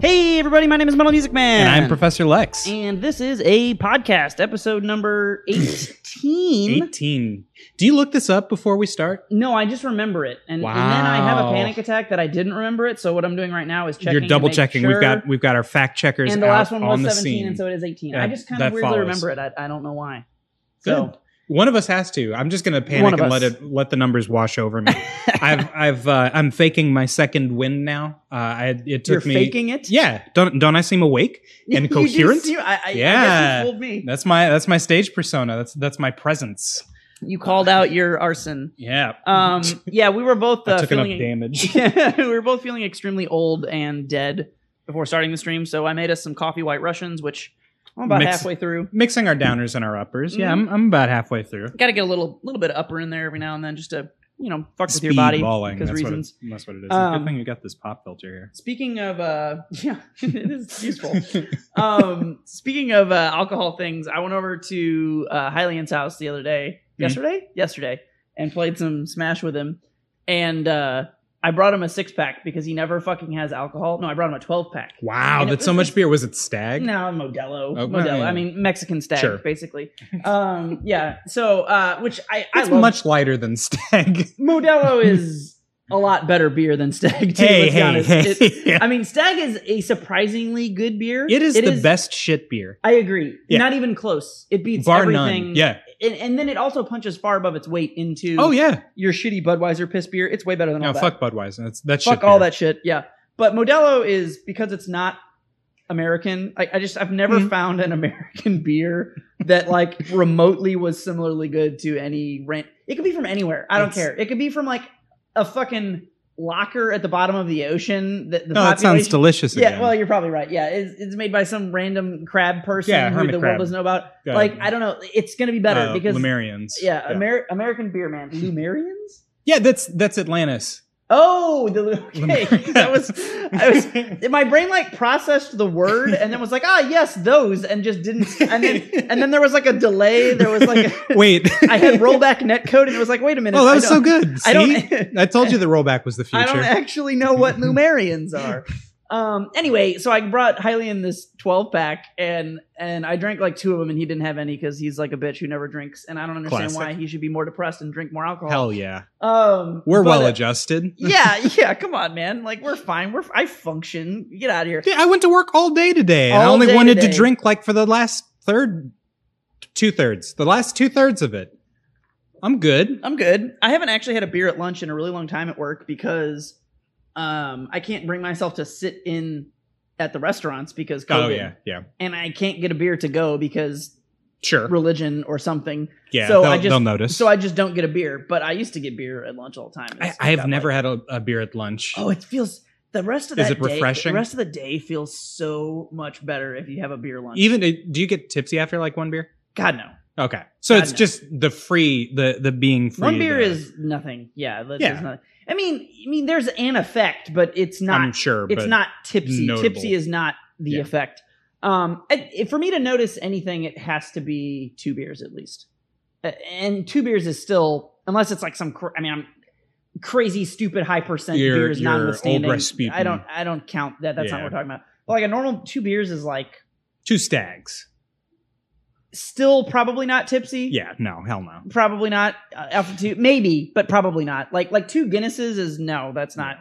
Hey, everybody, my name is Metal Music Man. And I'm Professor Lex. And this is a podcast, episode number 18. 18. Do you look this up before we start? No, I just remember it. And, and then I have a panic attack that I didn't remember it. So what I'm doing right now is checking. You're double checking. sure. We've got we've got our fact checkers And the last one was the 17, scene. and so it is 18. That- I just kind of weirdly follows. remember it. I, I don't know why. Good. So, One of us has to. I'm just gonna panic of and let it let the numbers wash over me. I've I've uh, I'm faking my second win now. Uh, I it you're took me. faking it? Yeah. Don't don't I seem awake and You coherent? seem- I, I, I Yeah. guess you fooled me. That's my that's my stage persona. That's that's my presence. You called out your arson. Yeah. Um, yeah, we were both I uh, took enough feeling damage. we were both feeling extremely old and dead before starting the stream, so I made us some coffee white Russians, which I'm about Mix- halfway through. Mixing our downers and our uppers. Yeah, Mm-hmm. I'm I'm about halfway through. Got to get a little little bit of upper in there every now and then, just to you know fuck with your body balling. because That's reasons. What it, that's what it is. Um, Good thing you got this pop filter here. Speaking of, uh, yeah, it is useful. um, speaking of uh, alcohol things, I went over to uh, Hylian's house the other day, Mhm. yesterday, yesterday, and played some Smash with him. And uh, I brought him a six pack because he never fucking has alcohol. No, I brought him a twelve pack. Wow, And that's so much beer. Was it Stag? No, Modelo. Oh, Modelo. yeah. I mean, Mexican stag, Sure. basically. Um, yeah. So, uh, which I, I It's love. much lighter than Stag. Modelo is a lot better beer than Stag. Too, hey, let's be hey, honest. hey. It- I mean, Stag is a surprisingly good beer. it is the best shit beer. I agree. Yeah. Not even close. It beats Bar everything. none. Yeah. And, and then it also punches far above its weight into Oh yeah. your shitty Budweiser piss beer. It's way better than No, all that. fuck Budweiser. That's that's Fuck shit all beer. that shit. Yeah. But Modelo is because it's not American. I, I just I've never Mhm. found an American beer that like remotely was similarly good to any rent. It could be from anywhere. I don't It's- care. It could be from like a fucking locker at the bottom of the ocean. That the No, that sounds delicious. Yeah, again. well, you're probably right. Yeah, it's, it's made by some random crab person Yeah, who the crab. world doesn't know about. Got like, it. I don't know. It's gonna be better Uh, because Lemurians. yeah, Amer- American beer man, Lemurians. yeah, that's that's Atlantis. Oh, the okay. that was I was my brain like processed the word and then was like, ah, yes, those, and just didn't. And then and then there was like a delay. There was like a, Wait. I had rollback netcode, and it was like, wait a minute. Oh, that was so good. I don't. I told you the rollback was the future. I don't actually know what Lemurians are. Um. Anyway, so I brought Hylian this 12 pack, and and I drank like two of them, and he didn't have any because he's like a bitch who never drinks, and I don't understand Classic. why he should be more depressed and drink more alcohol. Hell yeah. Um. We're but, well uh, adjusted. yeah, yeah. Come on, man. Like we're fine. We're I function. Get out of here. Yeah, I went to work all day today. and I All only day wanted today. to drink like for the last third, two thirds, the last two thirds of it. I'm good. I'm good. I haven't actually had a beer at lunch in a really long time at work because um I can't bring myself to sit in at the restaurants because COVID, Oh yeah, yeah, and I can't get a beer to go because sure. religion or something. Yeah, so they'll, I just they'll notice. So I just don't get a beer, but I used to get beer at lunch all the time. I, I have never like- had a, a beer at lunch. Oh, it feels the rest of Is that it day- refreshing? the rest of the day feels so much better if you have a beer lunch. Even uh, do you get tipsy after like one beer? God no. Okay, so God, it's no. just the free, the the being free. One beer the- is nothing. Yeah, Yeah. nothing. I mean, I mean, there's an effect, but it's not. I'm sure, it's not tipsy. notable. Tipsy is not the Yeah. effect. Um, it- for me to notice anything, it has to be two beers at least, and two beers is still unless it's like some. I mean, I'm crazy, stupid, high percent Your- beers your notwithstanding. I don't. I don't count that. That's not what we're talking about. But like a normal two beers is like two stags. Still probably not tipsy. Yeah, no, hell no. Probably not uh, alpha two, maybe, but probably not. Like like two Guinnesses is no. That's not.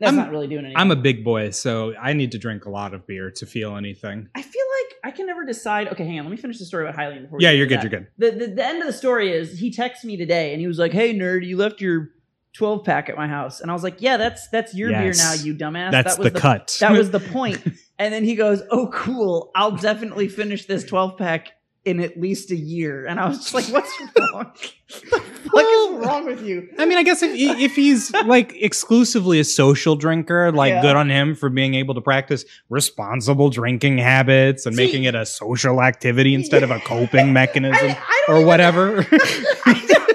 That's I'm- not really doing anything. I'm a big boy, so I need to drink a lot of beer to feel anything. I feel like I can never decide. Okay, hang on. Let me finish the story about Hylian before. Yeah, you're good. that. You're good. The, the the end of the story is he texted me today and he was like, "Hey nerd, you left your 12 pack at my house," and I was like, "Yeah, that's that's your beer now, you dumbass." That's that was the, cut. That was the point. And then he goes, "Oh, cool. I'll definitely finish this 12 pack." In at least a year, and I was just like, "What's wrong? what is wrong with you?" I mean, I guess if if he's like exclusively a social drinker, like Yeah. good on him for being able to practice responsible drinking habits and See- making it a social activity instead of a coping mechanism I, I or even- whatever. I,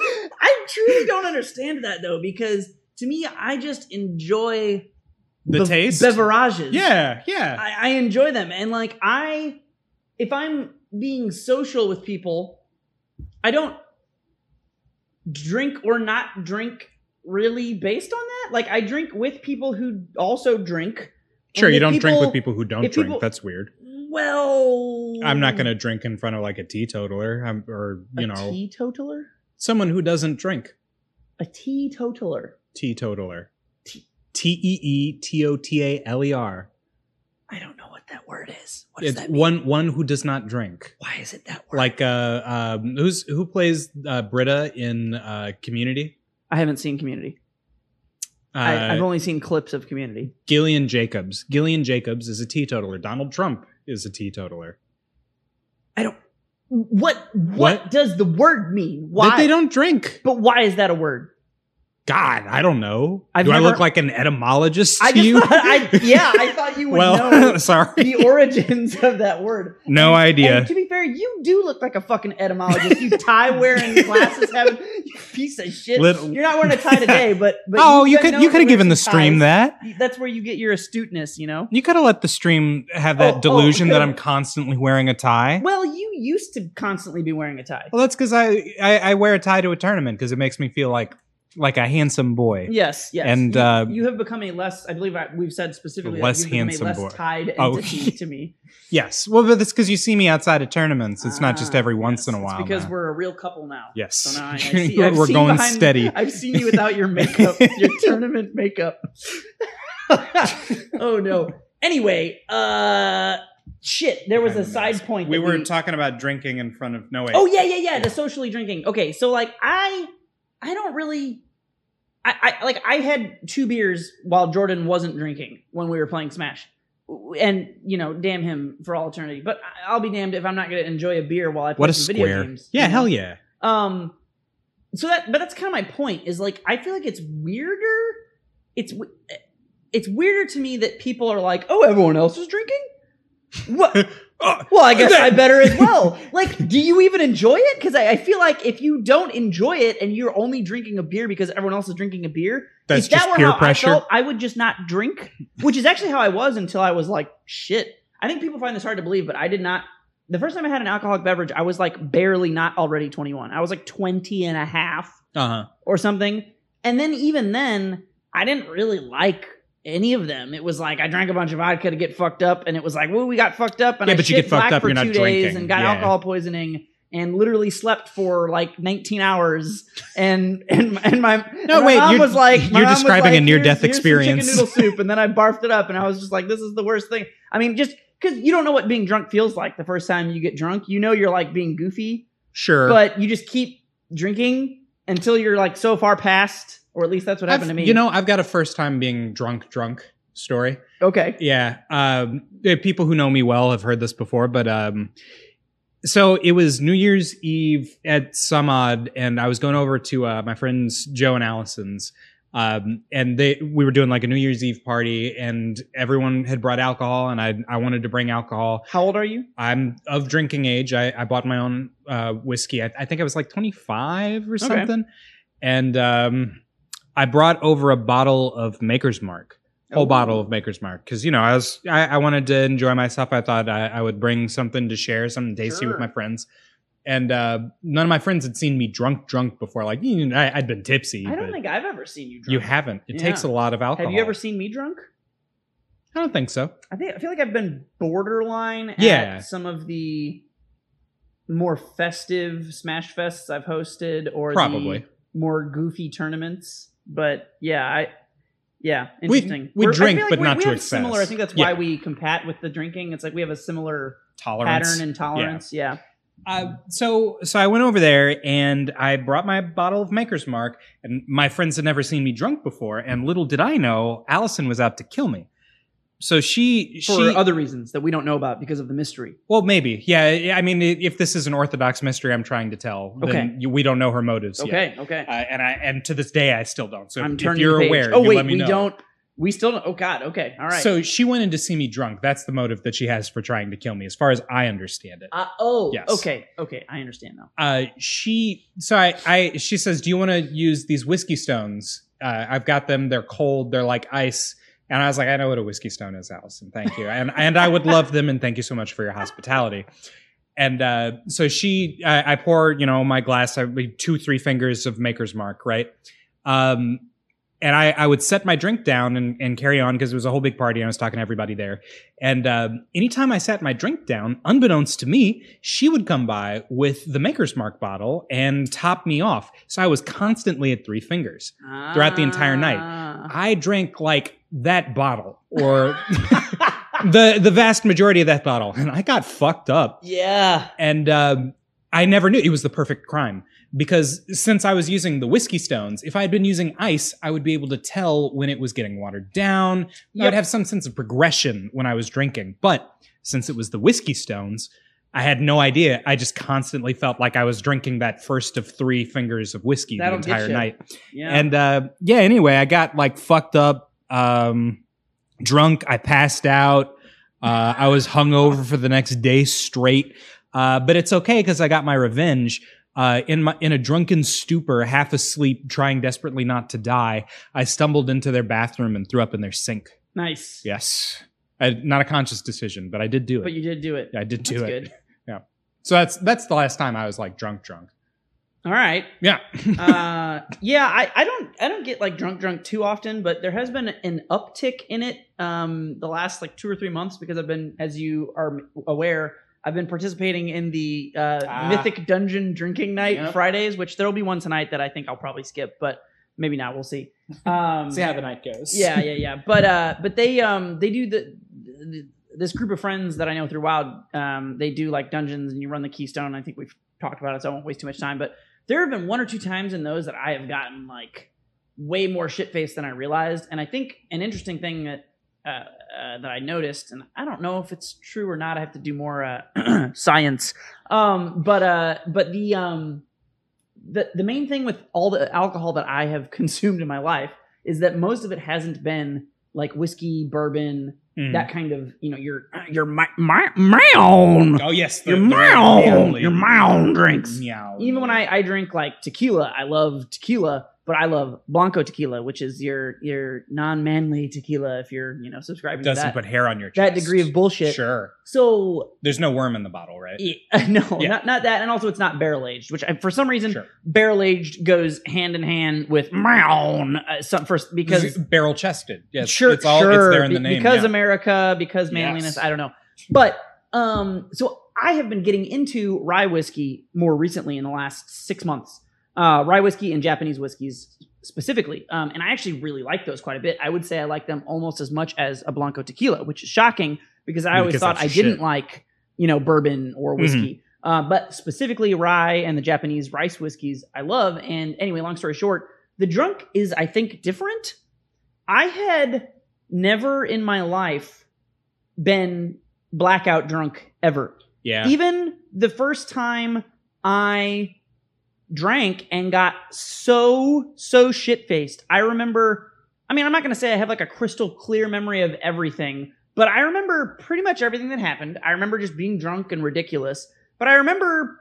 I truly don't understand that though, because to me, I just enjoy the bev- taste. beverages. yeah, yeah. I, I enjoy them, and like I, if I'm being social with people, I don't drink or not drink really based on that. Like I drink with people who also drink, Sure, you don't drink with people- people who don't drink. people- That's weird. Well, I'm not going to drink in front of like a teetotaler I'm, or, you a know, teetotaler. someone who doesn't drink. A teetotaler. Teetotaler. Te- T E E T O T A L E R. I don't know what that word is. What does It's that mean? one one who does not drink. Why is it that word? Like uh um who's who plays uh Britta in uh Community? I haven't seen Community. Uh I, I've only seen clips of Community. Gillian Jacobs. Gillian Jacobs is a teetotaler. Donald Trump is a teetotaler. I don't. What? What, What? does the word mean? Why? That they don't drink. But why is that a word? God, I don't know. I've Do I look like an etymologist to I you? thought, I, yeah, I thought you would well, know sorry. the origins of that word. No idea. And to be fair, you do look like a fucking etymologist. You tie wearing glasses, having piece of shit. Little- You're not wearing a tie today, but, but oh, you could you could have given the stream ties. that. That's where you get your astuteness, you know. You could have let the stream have that Oh, oh, delusion that. I'm constantly wearing a tie. Well, you used to constantly be wearing a tie. Well, that's because I, I I wear a tie to a tournament because it makes me feel like like a handsome boy. Yes, yes. And, you, uh, you have become a less. I believe I, we've said specifically Less that handsome a less boy. tied Oh. to me. Yes. Well, but that's because you see me outside of tournaments. It's not just Ah, every once yes. in a It's while. because now. we're a real couple now. yes. So now I, I see, we're going behind- steady. I've seen you without your makeup, your tournament makeup. oh no. Anyway, uh, shit. There was a side point. We were talking about drinking in front of no wait. Oh yeah, yeah, yeah. The socially drinking. Okay, so like I, I don't really. I, I like I had two beers while Jordan wasn't drinking when we were playing Smash, and you know, damn him for all eternity. But I'll be damned if I'm not going to enjoy a beer while I play What a some video games. Yeah, hell yeah. Um, so that, but that's kind of my point. Is like I feel like it's weirder. It's it's weirder to me that people are like, oh, everyone else is drinking. What? Oh, Well, I guess I better as well. Like, do you even enjoy it? Because I, I feel like if you don't enjoy it and you're only drinking a beer because everyone else is drinking a beer, That's if that just were peer how pressure. I felt, I would just not drink. Which is actually how I was until I was like, shit. I think people find this hard to believe, but I did not. The first time I had an alcoholic beverage, I was like barely not already 21. I was like 20 and a half Uh-huh. or something. And then even then, I didn't really like any of them. It was like I drank a bunch of vodka to get fucked up, and it was like, well, we got fucked up, and Yeah, I but you get fucked up, for you're not two days and got Yeah. alcohol poisoning. And literally slept for like 19 hours, and and and my No, and my wait, mom you're- was like, you're describing a near-death "Here's- here's experience." chicken noodle soup, and then I barfed it up, and I was just like, this is the worst thing. I mean, just because you don't know what being drunk feels like the first time you get drunk, you know you're like being goofy, Sure. but you just keep drinking until you're like so far past, or at least that's what happened I've- to me. You know, I've got a first time being drunk drunk story. okay, Yeah. Um, eh, people who know me well have heard this before, but um, so it was New Year's Eve at some odd, and I was going over to uh, my friends Joe and Allison's. Um, and they we were doing like a New Year's Eve party, and everyone had brought alcohol, and I I wanted to bring alcohol. how old are you? I'm of drinking age. I, I bought my own uh, whiskey. I, I think I was like 25 or something, and um, I brought over a bottle of Maker's Mark whole Oh. bottle of Maker's Mark because you know I was I, I wanted to enjoy myself. I thought I, I would bring something to share, something tasty with my friends. And uh, none of my friends had seen me drunk, drunk before. Like you know, I, I'd been tipsy. I don't think I've ever seen you drunk. you haven't. It takes a lot of alcohol. Have you ever seen me drunk? I don't think so. I think I feel like I've been borderline at Yeah. some of the more festive Smash Fests I've hosted or Probably. the more goofy tournaments. But yeah, I yeah, We- interesting. we We're- drink, feel but not we to excess. Similar. I think that's why Yeah. we compat with the drinking. It's like we have a similar Tolerance. pattern and tolerance. Yeah. Uh, so so I went over there and I brought my bottle of Maker's Mark, and my friends had never seen me drunk before. And little did I know, Allison was out to kill me. So she For she other reasons that we don't know about because of the mystery. Well, maybe. Yeah. I mean, if this is an orthodox mystery I'm trying to tell, then Okay. you, we don't know her motives yet. Okay. Okay. Uh, and I and to this day I still don't. So I'm if, turning. if you're aware, Oh you wait, we know. don't. We still don't. Oh God. Okay. All right. So she went in to see me drunk. That's the motive that she has for trying to kill me, as far as I understand it. Uh, oh. Yes. Okay. Okay. I understand now. Uh, she so I, I she says, "Do you want to use these whiskey stones? Uh, I've got them. They're cold. They're like ice." And I was like, "I know what a whiskey stone is, Allison. Thank you, and and I would love them. And thank you so much for your hospitality." And uh, so she, I, I pour, you know, my glass, I two, three fingers of Maker's Mark, right? Um, and I, I would set my drink down and, and carry on because it was a whole big party and I was talking to everybody there. And um, anytime I sat my drink down, unbeknownst to me, she would come by with the Maker's Mark bottle and top me off. So I was constantly at three fingers throughout the entire night. Ah. I drank like that bottle or the the vast majority of that bottle, and I got fucked up. yeah. And um, I never knew it was the perfect crime because since I was using the whiskey stones, if I had been using ice, I would be able to tell when it was getting watered down. I would have some sense of progression when I was drinking. But since it was the whiskey stones, I had no idea. I just constantly felt like I was drinking that first of three fingers of whiskey That'll the entire night. Yeah. And uh, yeah, anyway, I got like fucked up, um, drunk. I passed out. Uh, I was hungover for the next day straight. Uh, but it's okay because I got my revenge. Uh, in my in a drunken stupor, half asleep, trying desperately not to die, I stumbled into their bathroom and threw up in their sink. nice. Yes, I, not a conscious decision, but I did do it. But you did do it. Yeah, I did do That's it. good. So that's that's the last time I was like drunk, drunk. All right. Yeah. uh, yeah, I, I don't I don't get like drunk drunk too often, but there has been an uptick in it um the last like two or three months because I've been, as you are aware, I've been participating in the uh, Ah. Mythic Dungeon drinking night Yep. Fridays, which there'll be one tonight that I think I'll probably skip, but maybe not. We'll see. Um, See how the night goes. yeah, yeah, yeah. But uh, but they um they do the, the this group of friends that I know through Wild. Um, they do like dungeons and you run the Keystone. I think we've talked about it, so I won't waste too much time. But there have been one or two times in those that I have gotten like way more shit faced than I realized. And I think an interesting thing that uh, uh, that I noticed, and I don't know if it's true or not. I have to do more uh, science. Um, but uh, but the um the the main thing with all the alcohol that I have consumed in my life is that most of it hasn't been like whiskey, bourbon, Mm. that kind of you know your your my my mound, Oh yes, your the mound, manly- your mound drinks. Meow. Even when I I drink like tequila, I love tequila, but I love blanco tequila, which is your your non manly tequila. If you're you know subscribing to doesn't that put hair on your that degree of bullshit. Sure. So There's no worm in the bottle, right? yeah, no, Yeah. not not that, and also it's not barrel aged, which I, for some reason Sure. barrel aged goes hand in hand with mound. Uh, some first because barrel chested. Yes. sure, It's all sure, it's there in the be- name. because yeah. America, because manliness. Yes. I don't know, but um, so I have been getting into rye whiskey more recently in the last six months. Uh, rye whiskey and Japanese whiskeys specifically, um, and I actually really like those quite a bit. I would say I like them almost as much as a blanco tequila, which is shocking because I always Because thought I that's didn't like you know bourbon or Mm-hmm. whiskey. Uh, but specifically rye and the Japanese rice whiskeys, I love. And anyway, long story short, the drunk is, I think, different. I had never in my life been blackout drunk ever. yeah. Even the first time I drank and got so, so shit faced. I remember, I mean, I'm not going to say I have like a crystal clear memory of everything, but I remember pretty much everything that happened. I remember just being drunk and ridiculous, but I remember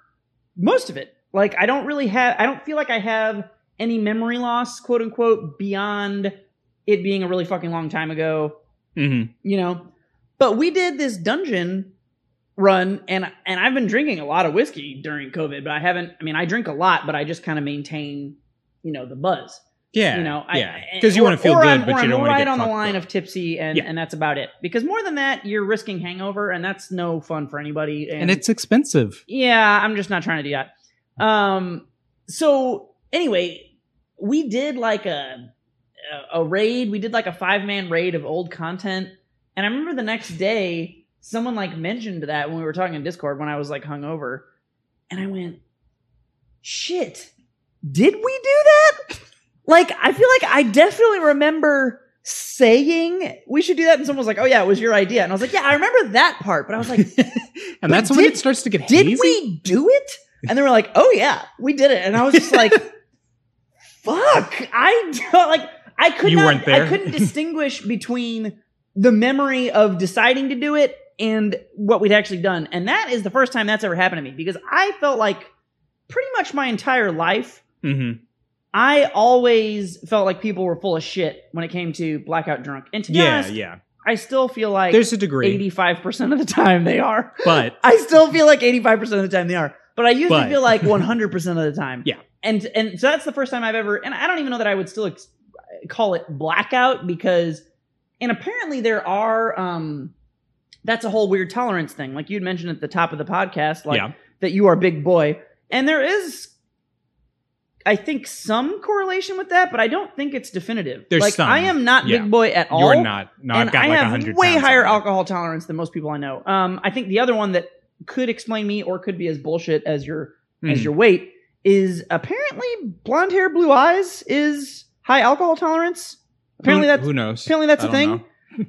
most of it. Like, I don't really have, I don't feel like I have any memory loss, quote unquote, beyond it being a really fucking long time ago Mhm. you know. But we did this dungeon run, and and I've been drinking a lot of whiskey during COVID, but I haven't. I mean, I drink a lot, but I just kind of maintain, you know, the buzz. Yeah. You know, I, yeah. Because you want to feel good, I'm, but you I'm don't want to right get on the line up. of tipsy, and Yeah. and that's about it. Because more than that, you're risking hangover, and that's no fun for anybody. and it's expensive. Yeah, I'm just not trying to do that. Um, so anyway, we did like a, a raid. We did like a five man raid of old content, and I remember the next day someone like mentioned that when we were talking in Discord when I was like hungover, and I went, "Shit, did we do that?" Like, I feel like I definitely remember saying we should do that, and someone was like, "Oh yeah, it was your idea," and I was like, "Yeah, I remember that part," but I was like, and that's when it starts to get did hazy. we do it? And they were like, oh yeah, we did it. And I was just like, fuck, I don't like, I could You not. I couldn't distinguish between the memory of deciding to do it and what we'd actually done. And that is the first time that's ever happened to me because I felt like pretty much my entire life, Mhm. I always felt like people were full of shit when it came to blackout drunk. And to be Yeah, honest, yeah. I still feel like There's a degree, 85% of the time they are. but I still feel like 85% of the time they are, but I usually But- feel like 100% of the time. Yeah. And and so that's the first time I've ever and I don't even know that I would still ex- call it blackout because, and apparently there are. um That's a whole weird tolerance thing, like you'd mentioned at the top of the podcast, like Yeah. that you are big boy, and there is. I think some correlation with that, but I don't think it's definitive. There's like some. I am not Yeah. big boy at all. You're not. No, I've got I like have 100 way higher alcohol tolerance than most people I know. Um, I think the other one that could explain me or could be as bullshit as your as Mhm. your weight is apparently blonde hair, blue eyes is high alcohol tolerance. Apparently who, that's who knows? apparently that's I a thing.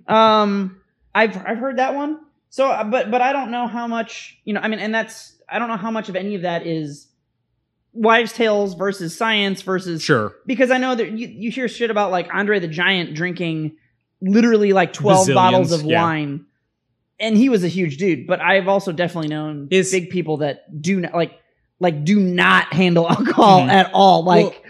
um, I've I've heard that one. So, uh, but but I don't know how much you know. I mean, and that's I don't know how much of any of that is wives' tales versus science versus Sure. because I know that you, you hear shit about like Andre the Giant drinking literally like 12 Bazillions, bottles of yeah. wine. And he was a huge dude, but I've also definitely known Is- big people that do not like like do not handle alcohol Mhm. at all like Uh,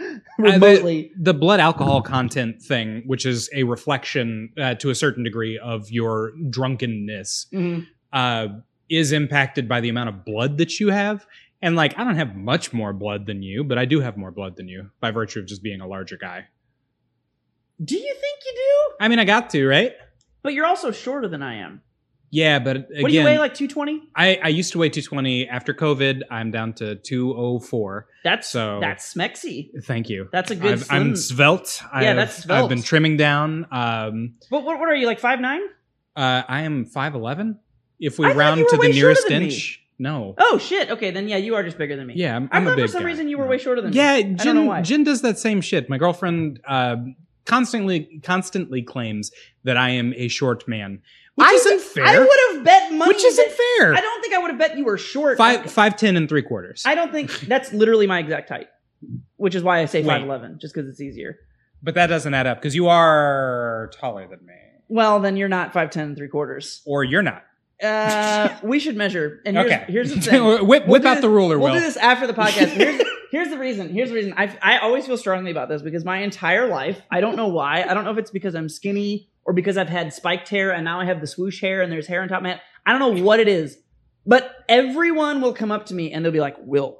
remotely. the blood alcohol content thing, which is a reflection uh, to a certain degree of your drunkenness, Mhm. uh, is impacted by the amount of blood that you have. And like, I don't have much more blood than you, but I do have more blood than you by virtue of just being a larger guy. Do you think you do? I mean, I got to, right? But you're also shorter than I am. Yeah, but again, what do you weigh like 220? I, I used to weigh 220. After COVID, I'm down to 204. That's So- that's smexy. Thank you. That's a good I've, I'm svelte. Yeah, I've, that's I've been trimming down. Um, But what, what are you like 5'9"? uh, I am 5'11. If we I round to the nearest than me. inch, no. Oh shit. Okay, then yeah, you are just bigger than me. Yeah, I'm, I I'm a thought for some guy. reason you were No. way shorter than me. Yeah, don't. Jen, Jen does that same shit. My girlfriend uh, constantly constantly claims that I am a short man, which I- isn't fair. I would have bet money. which isn't that- fair. I don't think I would have bet you were short. Five five ten and three quarters. I don't think that's literally my exact height, which is why I say five eleven, just because it's easier. but that doesn't add up because you are taller than me, Well, then you're not five ten and three quarters. or you're not. Uh, we should measure. And here's, okay, here's the thing. whip We'll out this- the ruler, We'll Will. do this after the podcast. Here's, here's the reason. Here's the reason. I I always feel strongly about this because my entire life, I don't know why. I don't know if it's because I'm skinny or because I've had spiked hair and now I have the swoosh hair and there's hair on top of my head. I don't know what it is, but everyone will come up to me and they'll be like, "Will,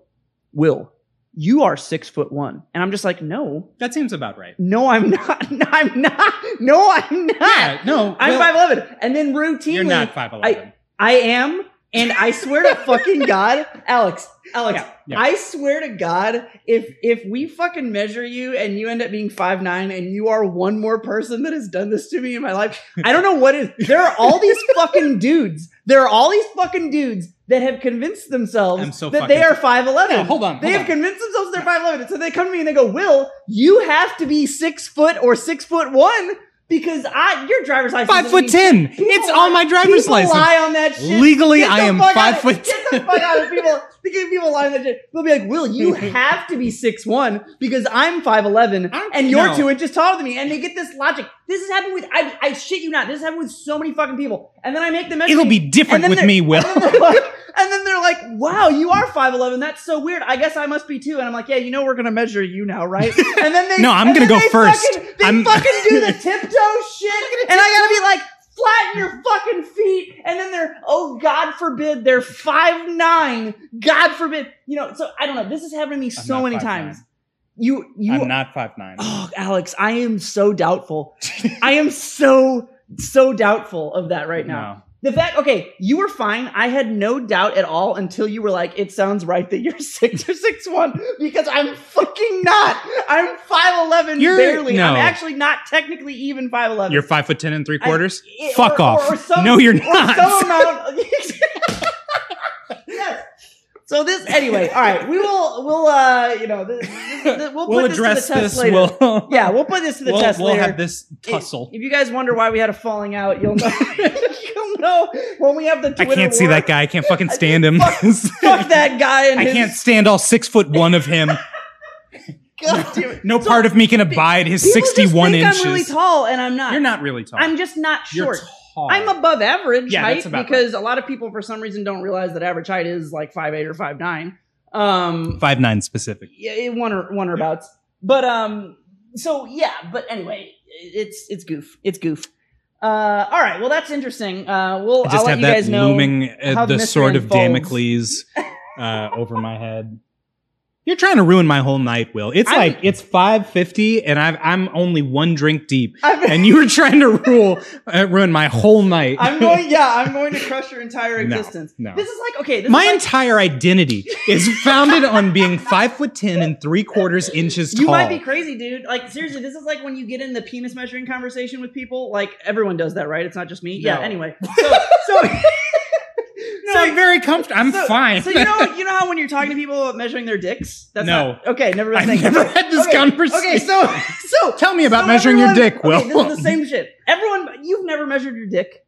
Will, you are six foot one," and I'm just like, "No, That seems about right. no, I'm not. No, I'm not. No, I'm not. Yeah, no, I'm five eleven." And then routinely, You're not five eleven. I am, and I swear to fucking God, Alex, Alex, Yeah, yeah. I swear to God, if if we fucking measure you and you end up being five nine and you are one more person that has done this to me in my life, I don't know what is. There are all these fucking dudes. There are all these fucking dudes that have convinced themselves so that they are five eleven. No, hold on, They have on. convinced themselves they're five eleven. So they come to me and they go, "Will, you have to be six foot or six foot one." Because I, your driver's license, Five foot ten. People It's lie- on my driver's people license. lie on that shit. Legally, I am five out of- foot Get the ten. fuck out of people. Because people lie on that shit. They'll be like, "Will, you have to be six one because I'm five eleven and you're no. two inches taller than me." And they get this logic. This has happened with I, I shit you not. This has happened with so many fucking people. And then I make the them. It'll be different with me, Will. And then, they're like, and then they're like, "Wow, you are five eleven. That's so weird. I guess I must be too." And I'm like, "Yeah, you know we're gonna measure you now, right?" And then they No, I'm gonna go they first. Fucking, they I'm- fucking do the tiptoe shit, and I gotta be like. Flatten your fucking feet, and then they're oh God forbid they're five nine. God forbid, you know. So I don't know. This has happened to me I'm so many 5'9". times. You you I'm not five nine. Oh, Alex, I am so doubtful. I am so so doubtful of that right now. The fact, okay, you were fine. I had no doubt at all until you were like, "It sounds right that you're six or six one," because I'm fucking not. I'm five eleven barely. no. I'm actually not technically even five eleven. You're five foot ten and three I- quarters. it- Fuck or- off. or- or some- no, you're not. some amount. So this anyway. All right, we will. We'll uh, you know, this, this, this- we'll, we'll put address this to the test this. later. We'll yeah, we'll put this to the we'll, test we'll later. have this tussle. If, if you guys wonder why we had a falling out, you'll know. you'll know when we have the I can't see that guy. I can't fucking stand him. Fuck that guy and I his. can't stand all six foot one of him. God damn it. No So, part of me can abide his people just sixty one think inches. I'm really tall, and I'm not. You're not really tall. I'm just not short. I'm above average Yeah, height because a lot of people, for some reason, don't realize that average height is like five eight or five nine. Um, five nine specific. yeah, one or one or abouts. But um, so yeah. But anyway, it's it's goof. It's goof. Uh, all right. Well, that's interesting. Uh, we'll I just I'll let have you that guys know. looming, uh, the sword of. Damocles uh, over my head. You're trying to ruin my whole night, Will. It's I'm- like it's 5:50 and I've, I'm only one drink deep, I'm, and you were trying to rule uh, ruin my whole night. I'm going. Yeah, I'm going to crush your entire existence. no. This is like okay. This my like, entire identity is founded on being five foot ten and three quarters inches tall. You might be crazy, dude. Like seriously, this is like when you get in the penis measuring conversation with people. Like everyone does that, right? It's not just me. Yeah. Anyway, so so no, I'm very comfortable. I'm so, fine. So you know, you know how when you're talking to people about measuring their dicks, that's No. not, okay. Never been I've never had this okay, conversation. Okay, so so Tell me about so measuring your everyone- dick, Will. Okay, this is the same shit. Everyone, you've never measured your dick.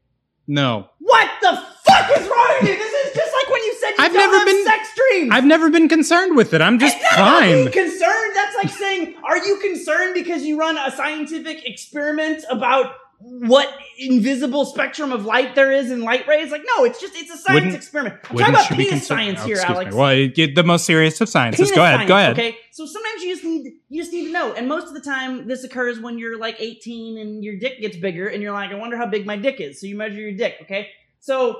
no, What the fuck is wrong with you? This is just like when you said you I've don't never have been- sex dreams. I've never been concerned with it. I'm just not being fine. concerned. That's like saying, are you concerned because you run a scientific experiment about what invisible spectrum of light there is in light rays? Like, no, it's just it's a science Wouldn't- experiment. I'm talking about penis concerned- science Oh, here, Alex. Me. Well, the most serious of sciences. Penis go ahead. science, go ahead. Okay, so sometimes you just need you just need to know, and most of the time this occurs when you're like 18 and your dick gets bigger, and you're like, I wonder how big my dick is. So you measure your dick. Okay, so.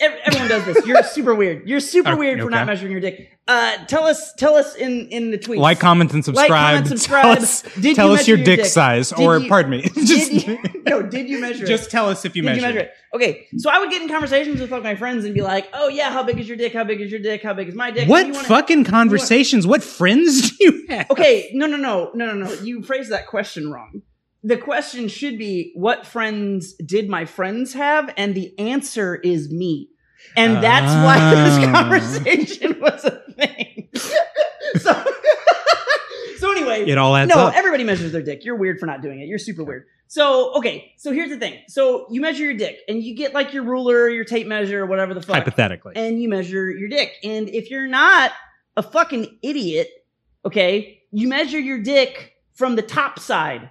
ev- Everyone does this. You're super weird. You're super Okay, weird for not measuring your dick. Uh, tell us, tell us in in the tweets. Like, comment, and subscribe. comment, subscribe. Tell us, Did tell you us your your dick, dick? size, Did or you- pardon me. just, no, did you measure it? just it? tell us if you did measure. you measure it? Okay, so I would get in conversations with like my friends and be like, "Oh yeah, how big is your dick? How big is your dick? How big is my dick?" What wanna- fucking conversations? What friends do you have? Okay, no, no, no, no, no, no. You phrased that question wrong. The question should be, "What friends did my friends have?" And the answer is me. And that's why this Ah. conversation was a thing. so, so anyway, It all adds no, up. everybody measures their dick. You're weird for not doing it. You're super weird. So, okay, so here's the thing. So you measure your dick, and you get like your ruler, your tape measure, or whatever the fuck, Hypothetically. and you measure your dick. And if you're not a fucking idiot, okay, you measure your dick from the top side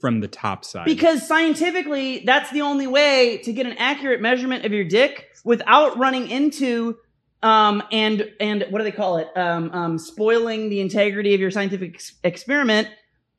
from the top side. because scientifically, that's the only way to get an accurate measurement of your dick without running into um, and and what do they call it? Um, um, spoiling the integrity of your scientific ex- experiment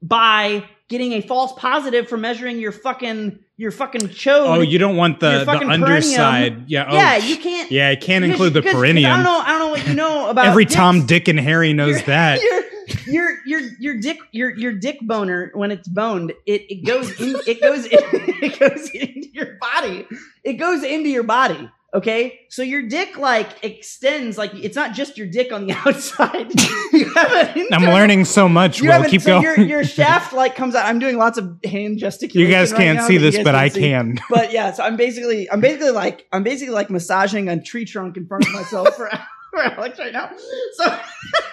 by getting a false positive for measuring your fucking your fucking chode. oh, you don't want the, the underside. Yeah. Oh, yeah, you can't. Yeah, it can't because- include the because- perineum. I don't know. I don't know what you know about Every dicks. Tom, Dick, and Harry knows Your- that. Your, your your your dick your your dick boner when it's boned it it goes in it goes in, it goes into your body it goes into your body okay so your dick like extends like it's not just your dick on the outside you have an I'm learning so much. you Will have an- keep so going. your, your shaft like comes out i'm doing lots of hand gesticulation you guys right can't now see this, but can't I see. can. but yeah, so I'm basically I'm basically like I'm basically like massaging a tree trunk in front of myself for, for Alex right now. So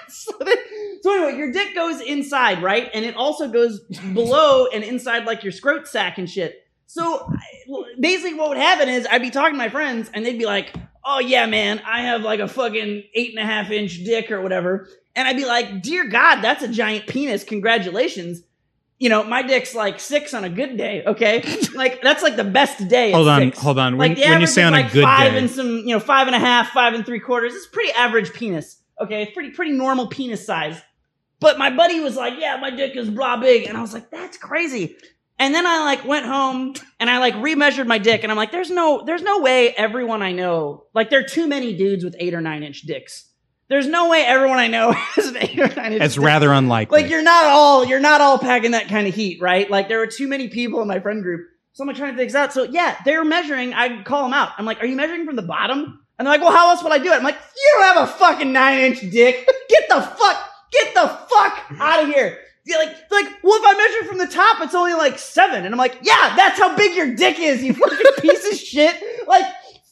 so, so anyway, your dick goes inside, right? And it also goes below and inside like your scrot sack and shit. So basically what would happen is I'd be talking to my friends and they'd be like, "Oh yeah, man, I have like a fucking eight and a half inch dick or whatever." And I'd be like, "Dear God, that's a giant penis. Congratulations." You know, my dick's like six on a good day. Okay, like that's like the best day. Hold on, six. hold on. Like When, the when you say on like a good five day, and some, you know, five and a half, five and three quarters. It's pretty average penis. Okay, it's pretty pretty normal penis size. But my buddy was like, "Yeah, my dick is blah big," and I was like, "That's crazy." And then I like went home and I like remeasured my dick, and I'm like, "There's no, there's no way everyone I know, like, there are too many dudes with eight or nine inch dicks. There's no way everyone I know has an eight or nine inch. it's dick. rather unlikely. Like you're not all you're not all packing that kind of heat, right? Like there were too many people in my friend group. So I'm trying to figure out. So yeah, they're measuring. I call them out. I'm like, "Are you measuring from the bottom?" And they're like, "Well, how else would I do it?" I'm like, "You don't have a fucking nine inch dick. Get the fuck, get the fuck out of here." You're like, like, well, if I measure from the top, it's only like seven. And I'm like, yeah, that's how big your dick is, you fucking piece of shit. Like,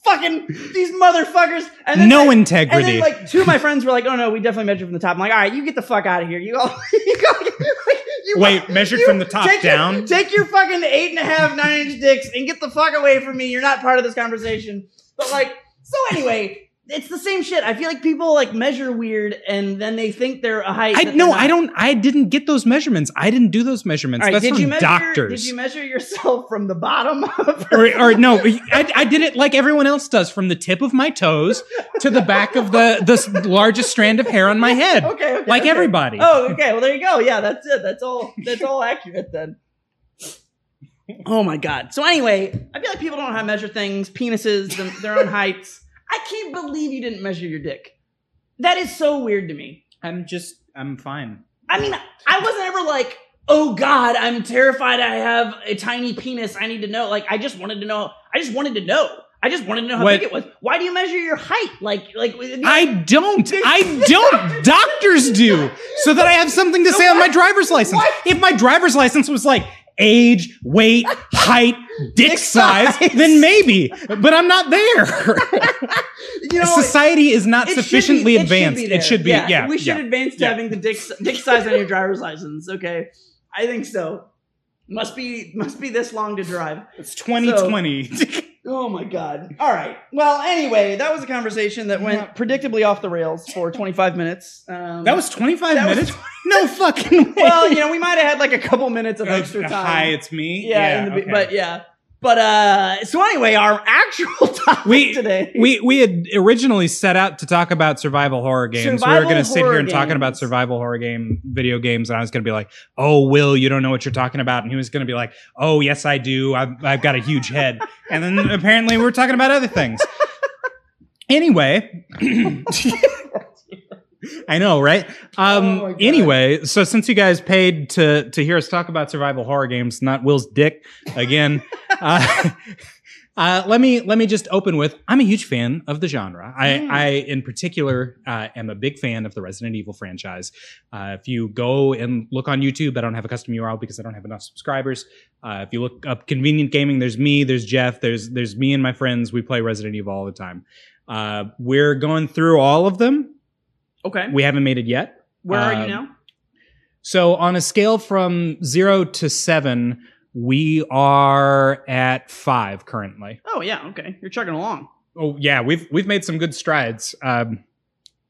fucking these motherfuckers. And then no like, integrity. and then like two of my friends were like, "Oh no, we definitely measured from the top." I'm like, "All right, you get the fuck out of here. You all, you go, you Wait, measured you from the top take your- down? take your fucking eight and a half, nine inch dicks and get the fuck away from me. You're not part of this conversation." But like, so anyway, it's the same shit. I feel like people like measure weird and then they think they're a height. I no, I don't. I didn't get those measurements. I didn't do those measurements. All right, That's did from you measure? doctors. Did you measure yourself from the bottom? Of or, or no, I, I did it like everyone else does, from the tip of my toes to the back of the the largest strand of hair on my head, okay, okay, like okay. everybody. Oh, okay. Well, there you go. Yeah, that's it. That's all. That's all accurate then. Oh my god. So anyway, I feel like people don't know how to measure things, penises, them, their own heights. I can't believe you didn't measure your dick. That is so weird to me. I'm just I'm fine. I mean, I wasn't ever like, oh God, I'm terrified. I have a tiny penis. I need to know. Like, I just wanted to know. I just wanted to know. I just wanted to know how What- big it was. Why do you measure your height? Like, like I don't. I don't. Doctors do, so that I have something to say on my driver's license. What? If my driver's license was like age, weight, height, dick Dick size, size. then maybe. But I'm not there. you know, Society is not should be- sufficiently it should be advanced. It should be. Yeah. we should yeah. advance to Yeah. having the dick dick size on your driver's license. Okay, I think so. Must be must be this long to drive. It's 2020. Oh my god. All right. Well, anyway, that was a conversation that went predictably off the rails for 25 minutes. Um, that was 25 That was minutes. no fucking way. well, you know, we might have had like a couple minutes of extra Uh, time. Hi, it's me. yeah, in the, okay. but yeah. But uh so anyway, our actual topic We- today we we had originally set out to talk about survival horror games. we were going to sit here and talking about survival horror game video games, and I was going to be like, "Oh, Will, you don't know what you're talking about," and he was going to be like, "Oh, yes, I do. I've I've got a huge head." and then apparently we're talking about other things. Anyway. I know, right? Um, Oh anyway, so since you guys paid to to hear us talk about survival horror games, not Will's dick again, uh, uh, let me let me just open with I'm a huge fan of the genre. I, Mm. I in particular uh, am a big fan of the Resident Evil franchise. Uh, if you go and look on YouTube, I don't have a custom URL because I don't have enough subscribers. Uh, if you look up convenient gaming, there's me, there's Jeff, there's there's me and my friends. We play Resident Evil all the time. Uh, we're going through all of them. Okay. We haven't made it yet. Where are you um, now? So on a scale from zero to seven, we are at five currently. Oh yeah, okay. You're chugging along. Oh yeah, we've we've made some good strides. Um,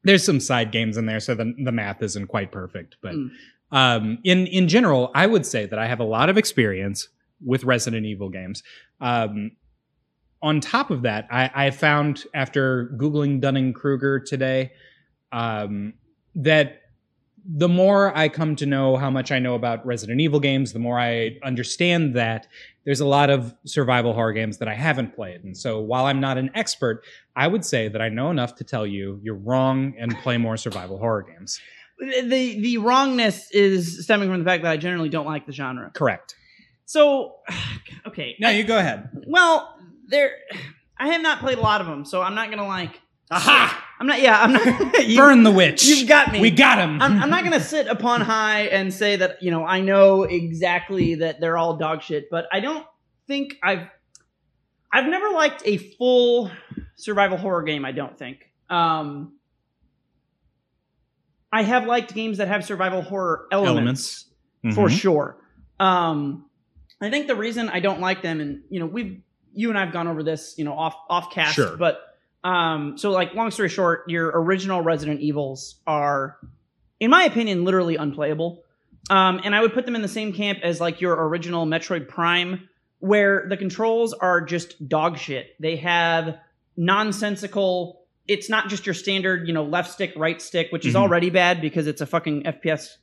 there's some side games in there, so the the math isn't quite perfect. But Mm. um, in in general, I would say that I have a lot of experience with Resident Evil games. Um, on top of that, I, I found after googling Dunning Kruger today um, that the more I come to know how much I know about Resident Evil games, the more I understand that there's a lot of survival horror games that I haven't played. And so while I'm not an expert, I would say that I know enough to tell you you're wrong and play more survival horror games. The the wrongness is stemming from the fact that I generally don't like the genre. Correct. So, okay. No, you go ahead. Well, there, I have not played a lot of them, so I'm not gonna like. Aha! I'm not. Yeah, I'm not. you, Burn the witch. You've got me. We got him. I'm, I'm not gonna sit upon high and say that you know I know exactly that they're all dog shit, but I don't think I've I've never liked a full survival horror game. I don't think. Um, I have liked games that have survival horror elements, for Mhm. sure. Um, I think the reason I don't like them, and you know, we've you and I've gone over this, you know, off off cast, Sure. but um, so like long story short, your original Resident Evils are, in my opinion, literally unplayable. Um, and I would put them in the same camp as like your original Metroid Prime, where the controls are just dog shit. They have nonsensical. It's not just your standard, you know, left stick, right stick, which is Mhm. already bad because it's a fucking FPS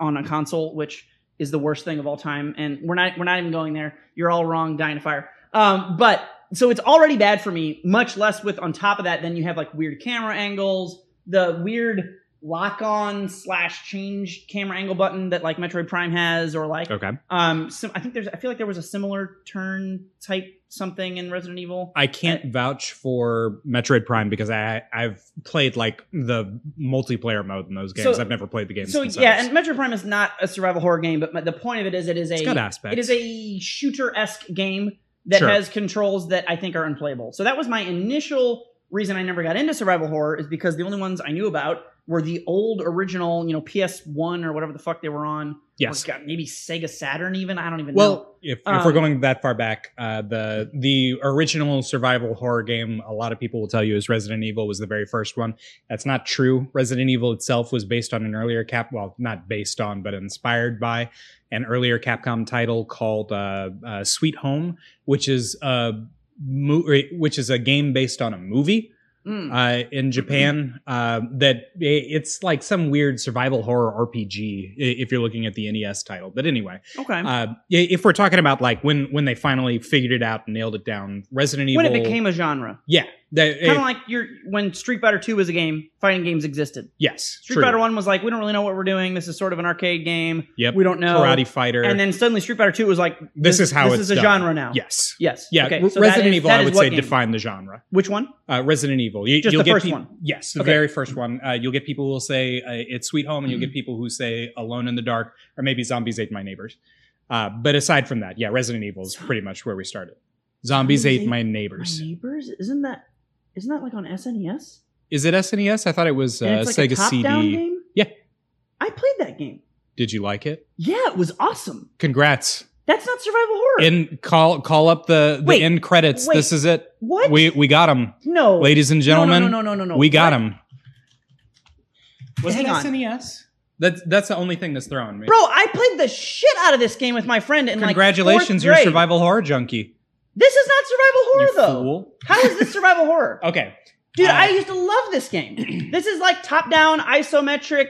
on a console, which is the worst thing of all time. And we're not we're not even going there. You're all wrong, dying to fire. Um, but so it's already bad for me. Much less with on top of that, then you have like weird camera angles, the weird lock on slash change camera angle button that like Metroid Prime has, or like Okay. um, sim- I think there's I feel like there was a similar turn type something in Resident Evil. I can't vouch for Metroid Prime because I I've played like the multiplayer mode in those games. So- I've never played the games. So themselves. yeah, and Metroid Prime is not a survival horror game, but the point of it is it is a it's got aspects. It is a shooter esque game that Sure. has controls that I think are unplayable. So that was my initial reason I never got into survival horror is because the only ones I knew about were the old original, you know, PS1 or whatever the fuck they were on. yes. God, maybe Sega Saturn even. I don't even know. Well, if, if we're Um, going that far back, uh, the the original survival horror game, a lot of people will tell you is Resident Evil was the very first one. That's not true. Resident Evil itself was based on an earlier cap, well, not based on, but inspired by an earlier Capcom title called uh, uh, Sweet Home, which is a mo- which is a game based on a movie Mm. uh, in Japan. Uh, that it's like some weird survival horror RPG if you're looking at the NES title. But anyway, okay. uh, if we're talking about like when when they finally figured it out and nailed it down, Resident Evil. when it became a genre. yeah, Kind of like your when Street Fighter Two was a game, fighting games existed. yes, Street true. Fighter One was like, we don't really know what we're doing. This is sort of an arcade game. Yep. We don't know. Karate Fighter. And then suddenly Street Fighter Two was like, This is how this is a done. genre now. yes. Yes. Yeah. Okay. So Resident is- Evil, I would say, game? define the genre. Which one? Uh, Resident Evil. You, Just you'll the get first peop- one? Yes, the Okay. very first one. Uh, you'll get people who will say uh, it's Sweet Home, and you'll get people who say Alone in the Dark, or maybe Zombies Ate My Neighbors. Uh, but aside from that, yeah, Resident Evil is pretty much where we started. Zombies Zombies Ate Ate My My Neighbors. neighbors? Isn't that isn't that like on SNES? Is it SNES? I thought it was uh, it's like Sega a CD. game. Yeah. I played that game. Did you like it? Yeah, it was awesome. Congrats! That's not survival horror. In call call up the the Wait, end credits. wait. This is it. what? We we got him, no, ladies and No, gentlemen. No, no, no, no, no. no. we got What? him. Was Hang it on. SNES? That's that's the only thing that's throwing me. Bro, I played the shit out of this game with my friend And Congratulations, like you're a survival horror junkie. This is not survival horror You though. fool. How is this survival horror? Okay. Dude, Uh, I used to love this game. this is like top-down isometric